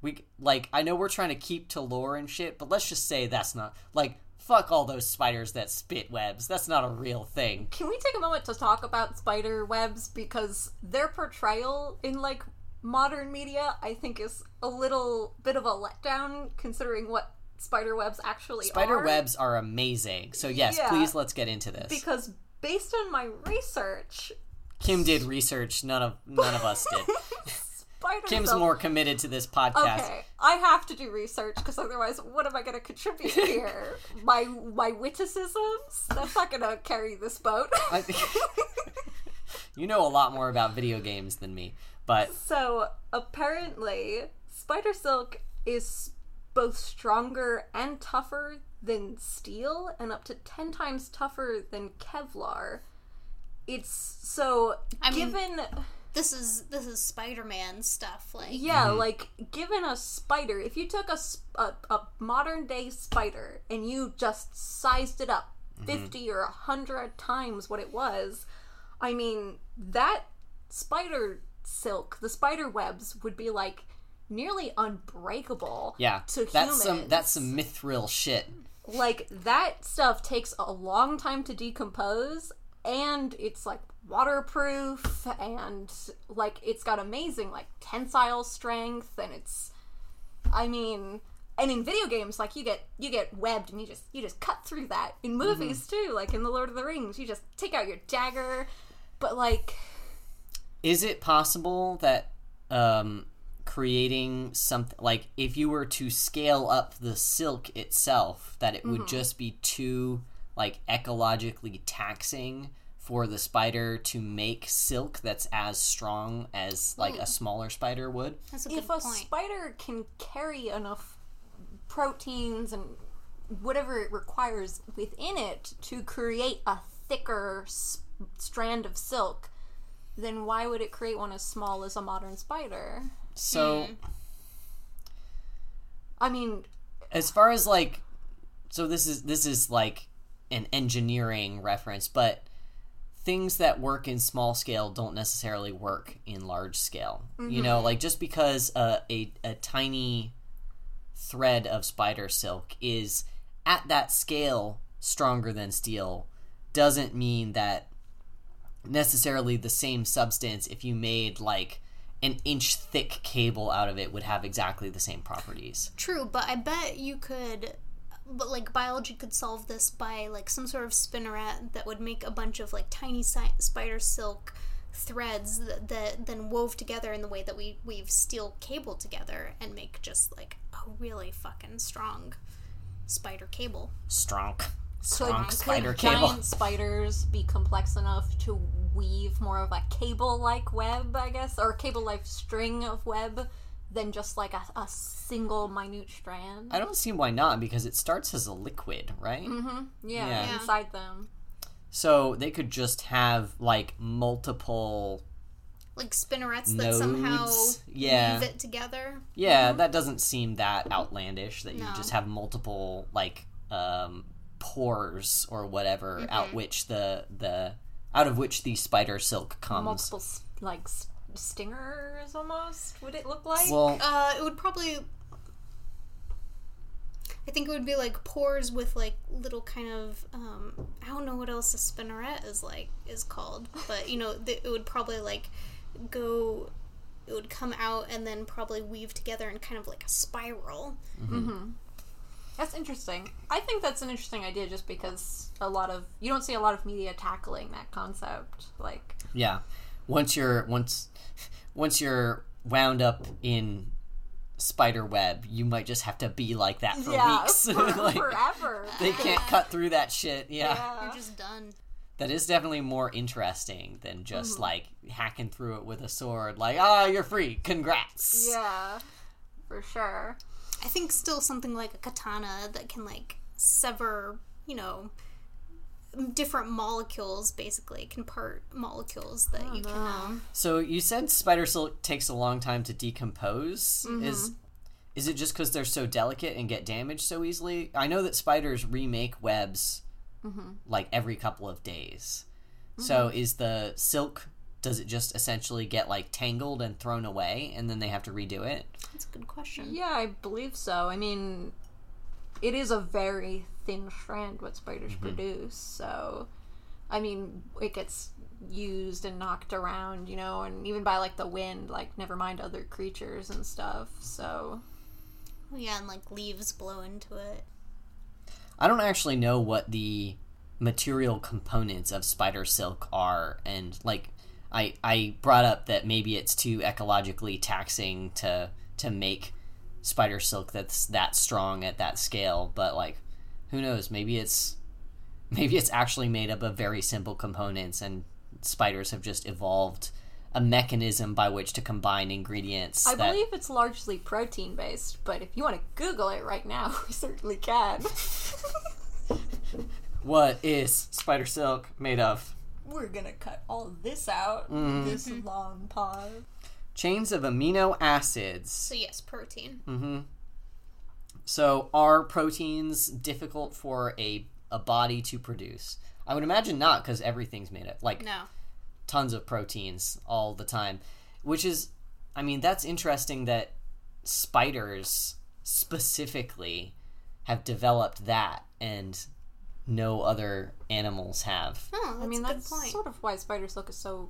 we like I know we're trying to keep to lore and shit, but let's just say that's not like fuck all those spiders that spit webs. That's not a real thing. Can we take a moment to talk about spider webs because their portrayal in like modern media, I think, is a little bit of a letdown considering what spider webs actually Spider are. webs are amazing. So yes, Yeah. please let's get into this. because based on my research, Kim did research. None of none of us did. Kim's more committed to this podcast. Okay, I have to do research because otherwise, what am I going to contribute here? my my witticisms? That's not going to carry this boat. I you know a lot more about video games than me, but so apparently, spider silk is both stronger and tougher than steel, and up to ten times tougher than Kevlar. it's so I mean- given This is this is Spider-Man stuff. Like yeah, mm-hmm. like given a spider, if you took a a modern day spider and you just sized it up mm-hmm. 50 or 100 times what it was, I mean, that spider silk, the spider webs would be like nearly unbreakable Yeah, to that's some that's some mithril shit. like that stuff takes a long time to decompose and it's like waterproof and like it's got amazing like tensile strength and it's i mean and in video games like you get you get webbed and you just you just cut through that. In mm-hmm. movies too like in the lord of the rings you just take out your dagger but like Is it possible that um, creating something like if you were to scale up the silk itself, that it would just be too like ecologically taxing for the spider to make silk that's as strong as like a smaller spider would? that's a good if a spider can carry enough proteins and whatever it requires within it to create a thicker s- strand of silk, then why would it create one as small as a modern spider? So hmm. I mean, as far as like so this is this is like an engineering reference but things that work in small scale don't necessarily work in large scale. You know mm-hmm. like just because a, a, a tiny thread of spider silk is at that scale stronger than steel doesn't mean that necessarily the same substance if you made like an inch thick cable out of it would have exactly the same properties True, but I bet you could but like biology could solve this by like some sort of spinneret that would make a bunch of like tiny si- spider silk threads that, that then wove together in the way that we weave steel cable together and make just like a really fucking strong spider cable. strong could, could spider giant spiders be complex enough to weave more of a cable-like web, I guess, or cable-like string of web than just like a, a single minute strand? i don't see why not because it starts as a liquid right Yeah, Yeah. inside them. so they could just have like multiple Like spinnerets that somehow Nodes, yeah. weave it together. yeah that doesn't seem that outlandish that you just have multiple like um pores or whatever out which the the out of which the spider silk comes Multiple like stingers, almost. Would it look like? well Uh, it would probably. I think it would be like pores with like little kind of um, I don't know what else a spinneret is like is called, but you know th- it would probably like go, it would come out and then probably weave together in kind of like a spiral. That's interesting. I think that's an interesting idea, just because a lot of you don't see a lot of media tackling that concept. Like, yeah once you're once once you're wound up in spider web you might just have to be like that for yeah, weeks for, like forever. they can't cut through that shit yeah. Yeah. You're just done. that is definitely more interesting than just Mm-hmm. like hacking through it with a sword like ah you're free congrats Yeah, for sure. I think still something like a katana that can like sever, you know, different molecules basically. Can part molecules that you can um, so you said spider silk takes a long time to decompose. Mm-hmm. is is it just because they're so delicate and get damaged so easily? I know that spiders remake webs Mm-hmm. like every couple of days. So is the silk does it just essentially get like tangled and thrown away and then they have to redo it That's a good question. Yeah, I believe so. I mean, it is a very thin strand what spiders mm-hmm. produce, so I mean, it gets used and knocked around, you know, and even by like the wind, like never mind other creatures and stuff. So Yeah, and like leaves blow into it. I don't actually know what the material components of spider silk are, and like I I brought up that maybe it's too ecologically taxing to to make spider silk that's that strong at that scale, but like who knows? Maybe it's maybe it's actually made up of very simple components, and spiders have just evolved a mechanism by which to combine ingredients. I that, believe it's largely protein based, but if you want to Google it right now, we certainly can. what is spider silk made of? We're gonna cut all this out. Mm-hmm. This long pause. Chains of amino acids. So yes, protein. Mm-hmm. So are proteins difficult for a a body to produce? I would imagine not, because everything's made up like No. tons of proteins all the time, which is, I mean, that's interesting that spiders specifically have developed that and no other animals have. Oh, that's I mean, a good that's point. sort of why spider silk is so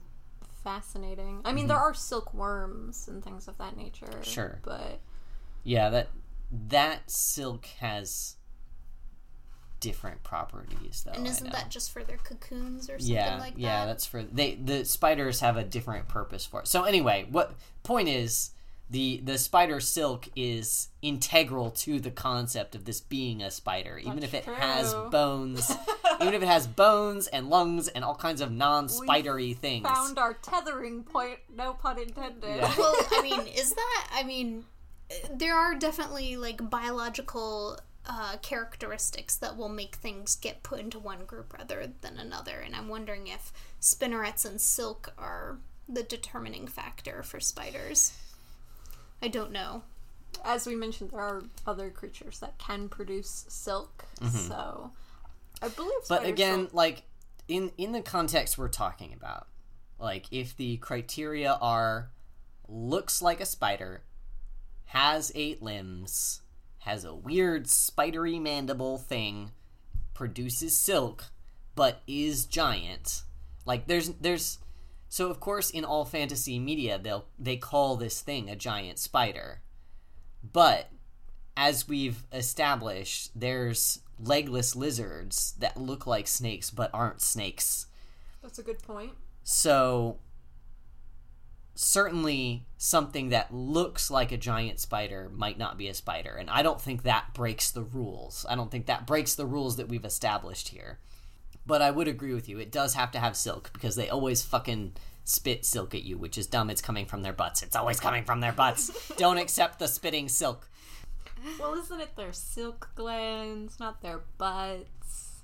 fascinating. I mean, there are silkworms and things of that nature. Mm-hmm. Sure. but Yeah, that that silk has different properties though. and isn't that just for their cocoons or something yeah, like that? yeah, that's for they the spiders have a different purpose for it. So anyway, what point is the the spider silk is integral to the concept of this being a spider, even if it That's has bones, even if it has bones and lungs and all kinds of non-spidery things. found our tethering point. No pun intended. Yeah. well, I mean, is that? I mean, there are definitely like biological uh, characteristics that will make things get put into one group rather than another, and I'm wondering if spinnerets and silk are the determining factor for spiders. I don't know. As we mentioned, there are other creatures that can produce silk. So, I believe. Mm-hmm. But again, silk- like in in the context we're talking about, like if the criteria are looks like a spider, has eight limbs, has a weird spidery mandible thing, produces silk, but is giant. Like there's there's so of course in all fantasy media they'll they call this thing a giant spider. But as we've established, there's legless lizards that look like snakes but aren't snakes. that's a good point. So certainly something that looks like a giant spider might not be a spider and I don't think that breaks the rules. I don't think that breaks the rules that we've established here. But I would agree with you. It does have to have silk because they always fucking spit silk at you, which is dumb. It's coming from their butts. It's always coming from their butts. don't accept the spitting silk. Well, isn't it their silk glands, not their butts?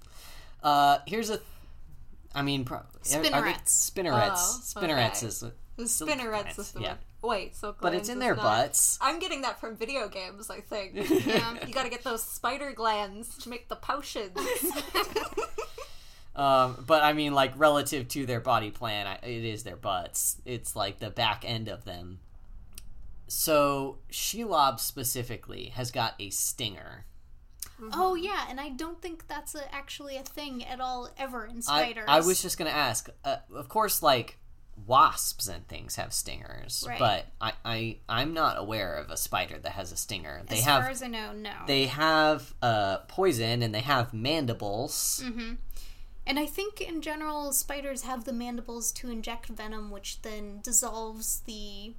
Uh, here's a. I mean, pro- are they- Spinnerets. Spinnerets. Oh, Spinnerets okay. is. a- The Silk spinnerets is the yeah. one. Wait, silk But it's in their not- butts. I'm getting that from video games, I think. Yeah. you gotta get those spider glands to make the potions. Um, but I mean, like relative to their body plan, I, it is their butts. It's like the back end of them. So Shelob specifically has got a stinger. Oh yeah, and I don't think that's a, actually a thing at all ever in I, spiders. I was just gonna ask. Uh, of course, like wasps and things have stingers, Right. but I, I I'm not aware of a spider that has a stinger. They as have far as I know, no. they have uh, poison and they have mandibles. Mm. And I think in general, spiders have the mandibles to inject venom, which then dissolves the,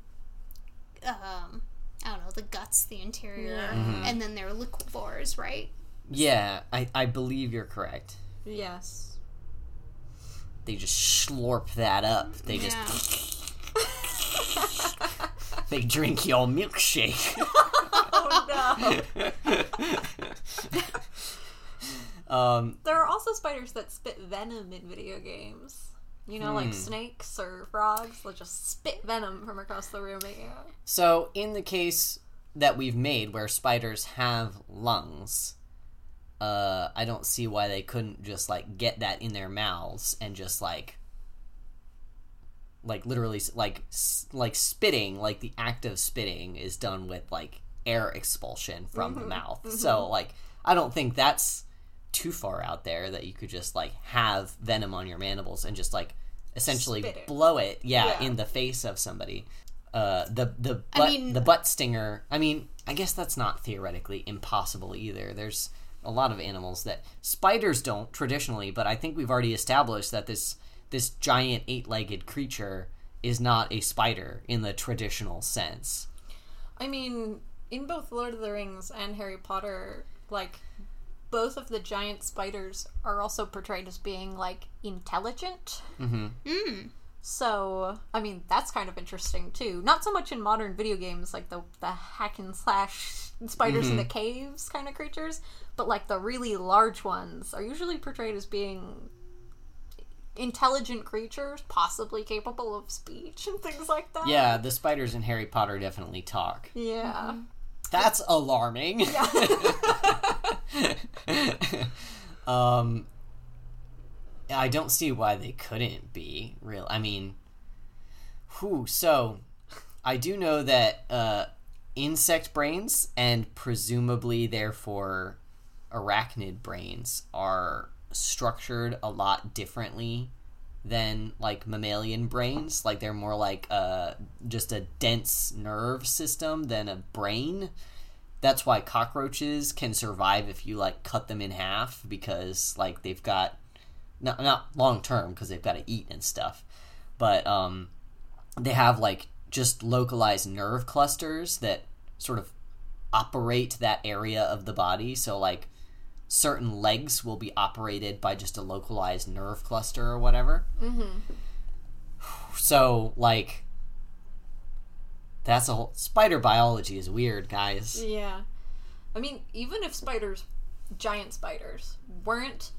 um, I don't know, the guts, the interior, Mm-hmm. and then they're liquivores, right? Yeah, I, I believe you're correct. yes. They just slurp that up. They just they drink your milkshake. Oh no. um, there are also spiders that spit venom in video games. You know, like snakes or frogs, they'll just spit venom from across the room at you. so in the case that we've made where spiders have lungs, uh, I don't see why they couldn't just like get that in their mouths and just like like literally like like spitting like the act of spitting is done with like air expulsion from the mouth so like i don't think that's too far out there that you could just like have venom on your mandibles and just like essentially it. blow it yeah, Yeah. in the face of somebody uh the the I butt mean- the butt stinger i mean i guess that's not theoretically impossible either there's a lot of animals that spiders don't traditionally but i think we've already established that this this giant eight-legged creature is not a spider in the traditional sense I mean, in both Lord of the Rings and Harry Potter, like, both of the giant spiders are also portrayed as being, like, intelligent. mm-hmm. Mm. So, I mean, that's kind of interesting too. Not so much in modern video games, like the the hack and slash spiders in the caves kind of creatures, but like the really large ones are usually portrayed as being intelligent creatures, possibly capable of speech and things like that. Yeah, the spiders in Harry Potter definitely talk. Yeah. That's alarming. um, I don't see why they couldn't be real. I mean, whew. So, I do know that uh, insect brains and presumably, therefore, arachnid brains are structured a lot differently than like mammalian brains. Like they're more like uh just a dense nerve system than a brain. That's why cockroaches can survive if you like cut them in half because like they've got not not long term because they've got to eat and stuff but um they have like just localized nerve clusters that sort of operate that area of the body. So like certain legs will be operated by just a localized nerve cluster or whatever. Mm-hmm. So, like, that's a whole. Spider biology is weird, guys. Yeah. I mean, even if spiders, giant spiders, weren't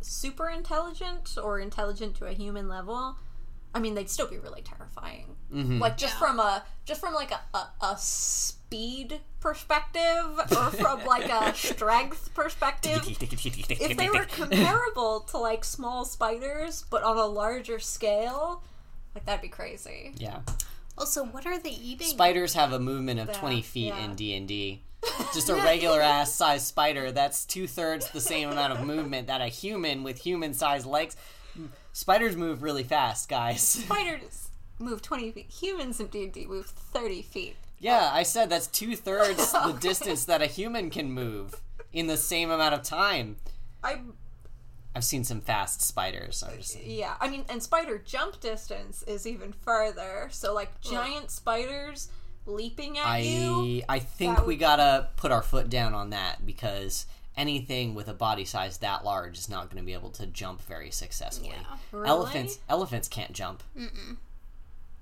super intelligent or intelligent to a human level, I mean, they'd still be really terrifying. Mm-hmm. Like just Yeah. from a just from like a, a, a speed perspective or from like a strength perspective. if they were comparable to like small spiders but on a larger scale, like that'd be crazy. yeah, Also, what are they eating? spiders have a movement of Yeah, twenty feet yeah. in D and D. Just a regular ass size spider. That's two thirds the same amount of movement that a human with human sized legs. Spiders move really fast, guys. Spiders move twenty feet. Humans in D and D move thirty feet. Yeah, oh. I said that's two thirds the distance that a human can move in the same amount of time. I I've seen some fast spiders. I'm just, yeah. I mean, and spider jump distance is even further. So like giant spiders leaping at you. I I think that we would- gotta put our foot down on that because anything with a body size that large is not going to be able to jump very successfully. Yeah. Really? Elephants elephants can't jump.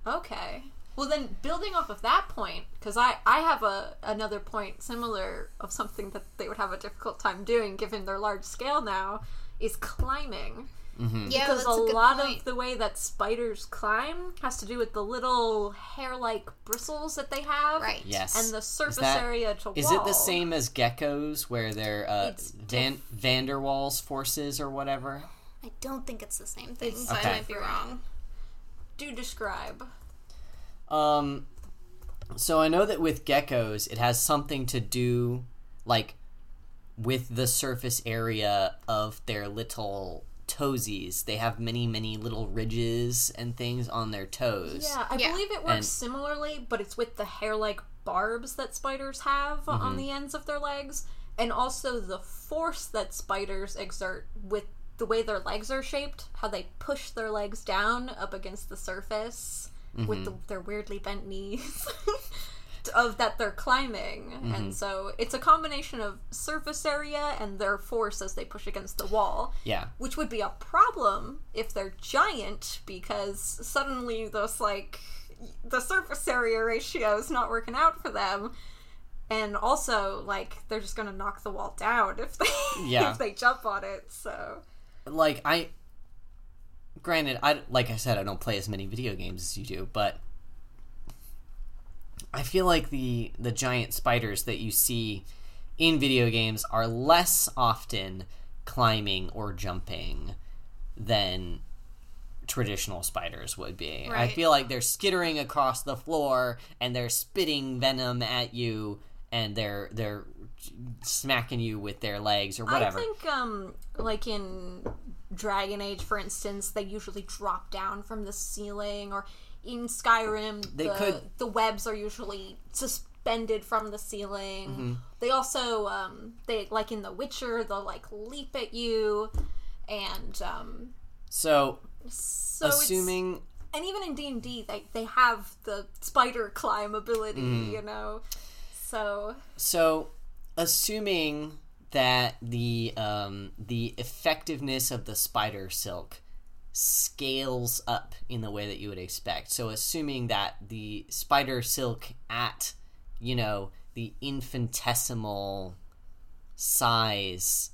Okay. Well, then building off of that point, because I I have a another point similar of something that they would have a difficult time doing given their large scale now is climbing. Yeah, Because that's a, a, good lot point. of the way that spiders climb has to do with the little hair-like bristles that they have, Right. Yes. and the surface that- area to Is wall. it the same as geckos where they're uh, It's Van van der Waals forces or whatever? I don't think it's the same thing, It's but Okay. I might be wrong. Do describe. Um, so I know that with geckos, it has something to do, like, with the surface area of their little toesies. They have many, many little ridges and things on their toes. Yeah, I Yeah. believe it works And- similarly, but it's with the hair-like barbs that spiders have Mm-hmm. on the ends of their legs, and also the force that spiders exert with the way their legs are shaped, how they push their legs down up against the surface with the, their weirdly bent knees. of that they're climbing and mm-hmm. so it's a combination of surface area and their force as they push against the wall Yeah. which would be a problem if they're giant because suddenly those like the surface area ratio is not working out for them and also like they're just gonna knock the wall down if they Yeah. if they jump on it so Like, I. Granted, I like I said, I don't play as many video games as you do, but I feel like the the giant spiders that you see in video games are less often climbing or jumping than traditional spiders would be. I feel like they're skittering across the floor and they're spitting venom at you and they're they're smacking you with their legs or whatever. i think um like in dragon age for instance they usually drop down from the ceiling or in skyrim They the, could- the webs are usually suspended from the ceiling Mm-hmm. they also um they like in the witcher they'll like leap at you and um so so assuming and even in d&d they, they have the spider climb ability Mm-hmm. you know so So, assuming that the um, the effectiveness of the spider silk scales up in the way that you would expect. So, assuming that the spider silk at you know the infinitesimal size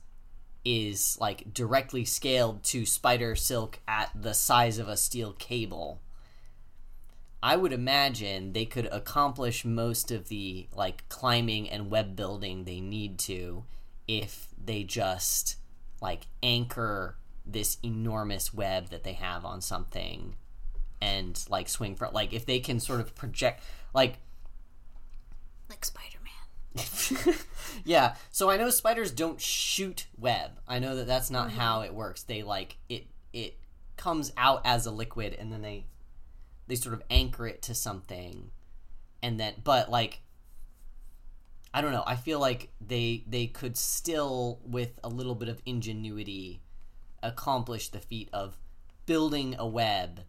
is like directly scaled to spider silk at the size of a steel cable. I would imagine they could accomplish most of the like climbing and web building they need to if they just like anchor this enormous web that they have on something and like swing for like if they can sort of project like Like Spider Man. yeah. So i know spiders don't shoot web. I know that that's not mm-hmm. how it works. They like it it comes out as a liquid and then they they sort of anchor it to something and then but like i don't know. I feel like they they could still with a little bit of ingenuity accomplish the feat of building a web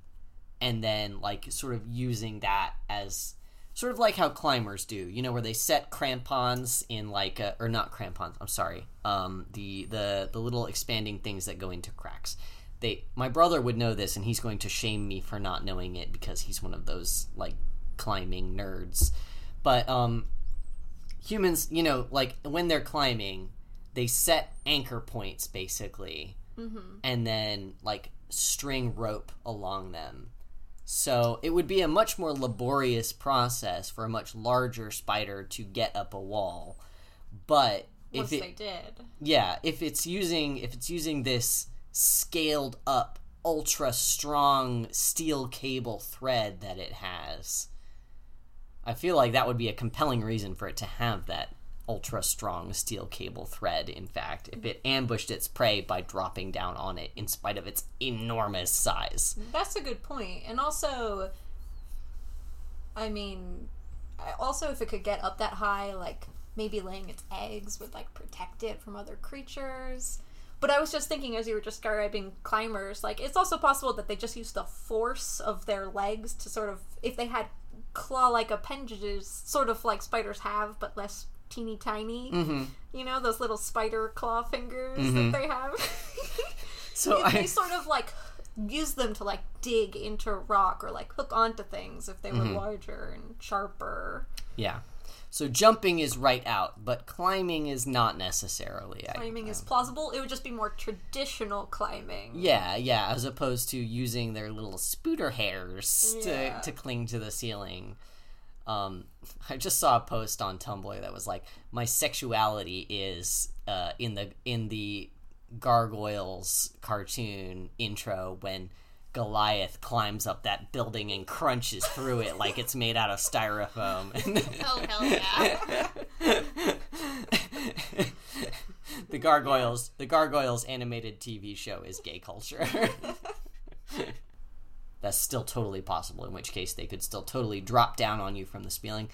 and then like sort of using that as sort of like how climbers do you know where they set crampons in like a, or not crampons i'm sorry um the the the little expanding things that go into cracks. They my brother would know this and he's going to shame me for not knowing it because he's one of those like climbing nerds. But um humans you know like when they're climbing they set anchor points basically Mm-hmm. and then like string rope along them so it would be a much more laborious process for a much larger spider to get up a wall. But Once if it they did. yeah, if it's using if it's using this scaled up ultra strong steel cable thread that it has, I feel like that would be a compelling reason for it to have that ultra strong steel cable thread in fact if it ambushed its prey by dropping down on it in spite of its enormous size That's a good point. And also, I mean, also if it could get up that high, like maybe laying its eggs would like protect it from other creatures. But I was just thinking as you were just describing climbers, like it's also possible that they just use the force of their legs to sort of, if they had claw-like appendages, sort of like spiders have, but less teeny tiny. mm-hmm. You know those little spider claw fingers Mhm. that they have. so they I, sort of like use them to like dig into rock or like hook onto things if they were Mm-hmm. larger and sharper. Yeah. So jumping is right out, but climbing is not necessarily. I- Climbing is plausible. It would just be more traditional climbing. yeah, yeah, as opposed to using their little spooter hairs Yeah. to, to cling to the ceiling. Um, I just saw a post on Tumblr that was like, "My sexuality is uh, in the in the Gargoyles cartoon intro when Goliath climbs up that building and crunches through it like it's made out of styrofoam." Oh hell yeah! the gargoyles the gargoyles animated tv show is gay culture that's still totally possible in which case they could still totally drop down on you from the ceiling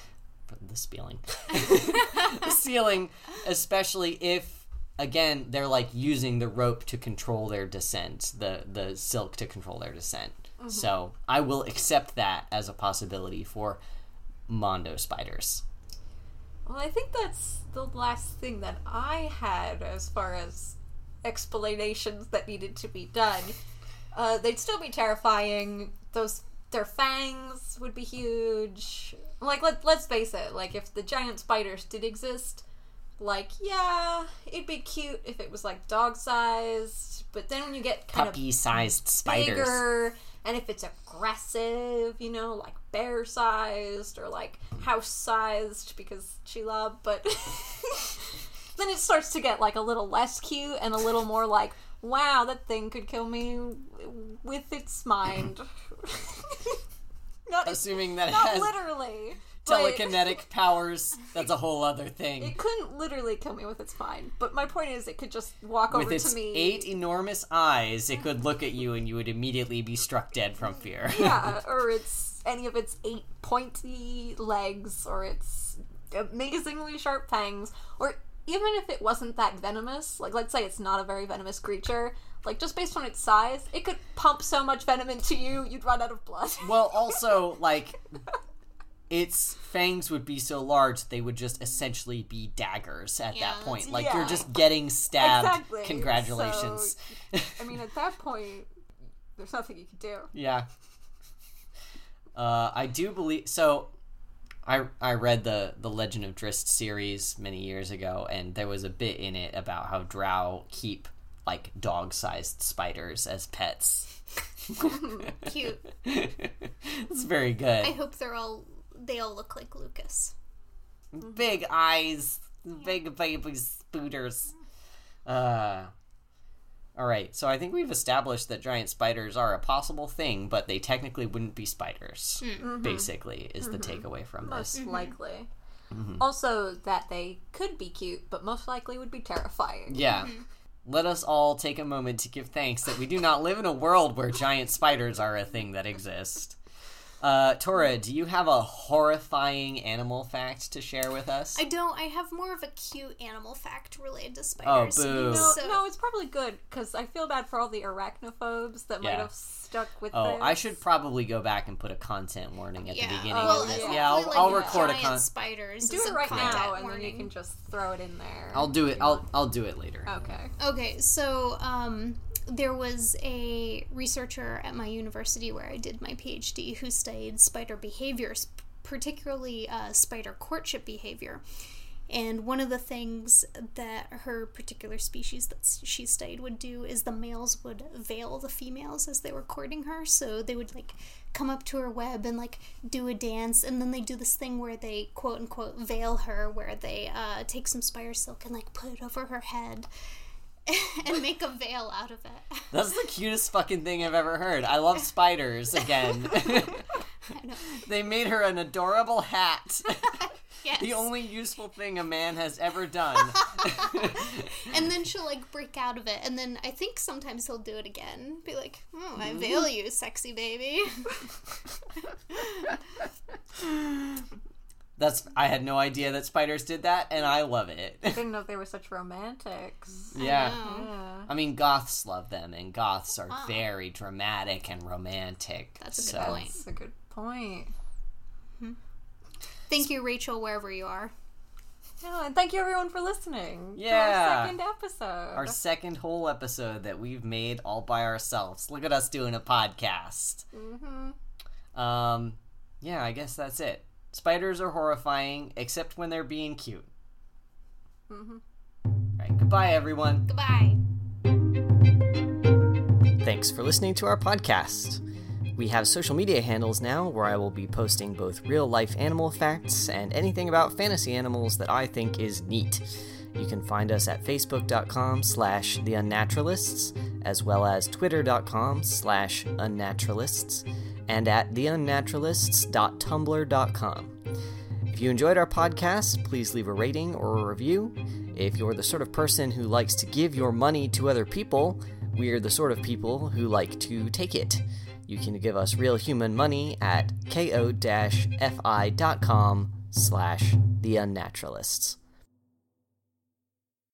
from the ceiling. The ceiling especially if again they're like using the rope to control their descent the the silk to control their descent. Mm-hmm. So i will accept that as a possibility for mondo spiders. Well, I think that's the last thing that I had as far as explanations that needed to be done. Uh, they'd still be terrifying. Those their fangs would be huge. Like let let's face it. Like if the giant spiders did exist, like yeah, it'd be cute if it was like dog sized. But then when you get kind of puppy-sized spiders bigger and if it's aggressive you know like bear sized or like house sized because she loved but then it starts to get like a little less cute and a little more like wow that thing could kill me with its mind. Not, assuming that it has literally but telekinetic powers that's a whole other thing. It couldn't literally kill me with its mind but my point is it could just walk with over to me. eight enormous eyes it could look at you and you would immediately be struck dead from fear. Yeah, or it's any of its eight pointy legs, or its amazingly sharp fangs, or even if it wasn't that venomous, like let's say it's not a very venomous creature, like just based on its size, it could pump so much venom into you, you'd run out of blood. well also like its fangs would be so large they would just essentially be daggers at Yeah, that point like yeah. you're just getting stabbed Exactly, congratulations I mean, at that point, there's nothing you can do. Yeah. Uh, I do believe so. I I read the the Legend of Drizzt series many years ago, and there was a bit in it about how Drow keep like dog sized spiders as pets. Cute. it's very good. I hope they're all they all look like Lucas. Big eyes, big baby spooters. Uh, all right, so I think we've established that giant spiders are a possible thing, but they technically wouldn't be spiders. Hmm. Mm-hmm. Basically, is the mm-hmm. takeaway from this. Most likely. Also, that they could be cute, but most likely would be terrifying. Yeah. Let us all take a moment to give thanks that we do not live in a world where giant spiders are a thing that exist. Uh, Tora, do you have a horrifying animal fact to share with us? I don't. I have more of a cute animal fact related to spiders. Oh, spiders. boo. No, So- no, it's probably good because I feel bad for all the arachnophobes that might have stuck with Oh, this. I should probably go back and put a content warning at the beginning of this. yeah. Yeah, I'll, hopefully, I'll like, record a giant con. spiders. do it right content now, and then you can just throw it in there. I'll do it. I'll. I'll do it later. Okay. Okay, so um, there was a researcher at my university where I did my PhD who studied spider behaviors, particularly uh, spider courtship behavior. And one of the things that her particular species that she studied would do is the males would veil the females as they were courting her. So they would like come up to her web and like do a dance, and then they do this thing where they quote unquote veil her, where they uh, take some spider silk and like put it over her head and make a veil out of it. That's the cutest fucking thing I've ever heard. I love spiders again. they made her an adorable hat. Yes. the only useful thing a man has ever done. and then she'll like break out of it, and then I think sometimes he'll do it again. Be like, "Oh, I veil mm. you, sexy baby." That's I had no idea that spiders did that, and I love it. I didn't know they were such romantics. yeah. Yeah. I mean, goths love them, and goths are very dramatic and romantic. That's a good so- point. That's a good point. Thank you, Rachel, wherever you are. No, and thank you everyone for listening. To Yeah. our second episode. Our second whole episode that we've made all by ourselves. Look at us doing a podcast. Mm-hmm. Um, yeah, I guess that's it. Spiders are horrifying, except when they're being cute. hmm All right, goodbye, everyone. Goodbye. Thanks for listening to our podcast. We have social media handles now where I will be posting both real life animal facts and anything about fantasy animals that I think is neat. You can find us at facebook.com slash the unnaturalists, as well as twitter.com slash unnaturalists, and at theunnaturalists.tumblr.com. If you enjoyed our podcast, please leave a rating or a review. If you're the sort of person who likes to give your money to other people, we're the sort of people who like to take it. You can give us real human money at ko-fi.com slash the unnaturalists.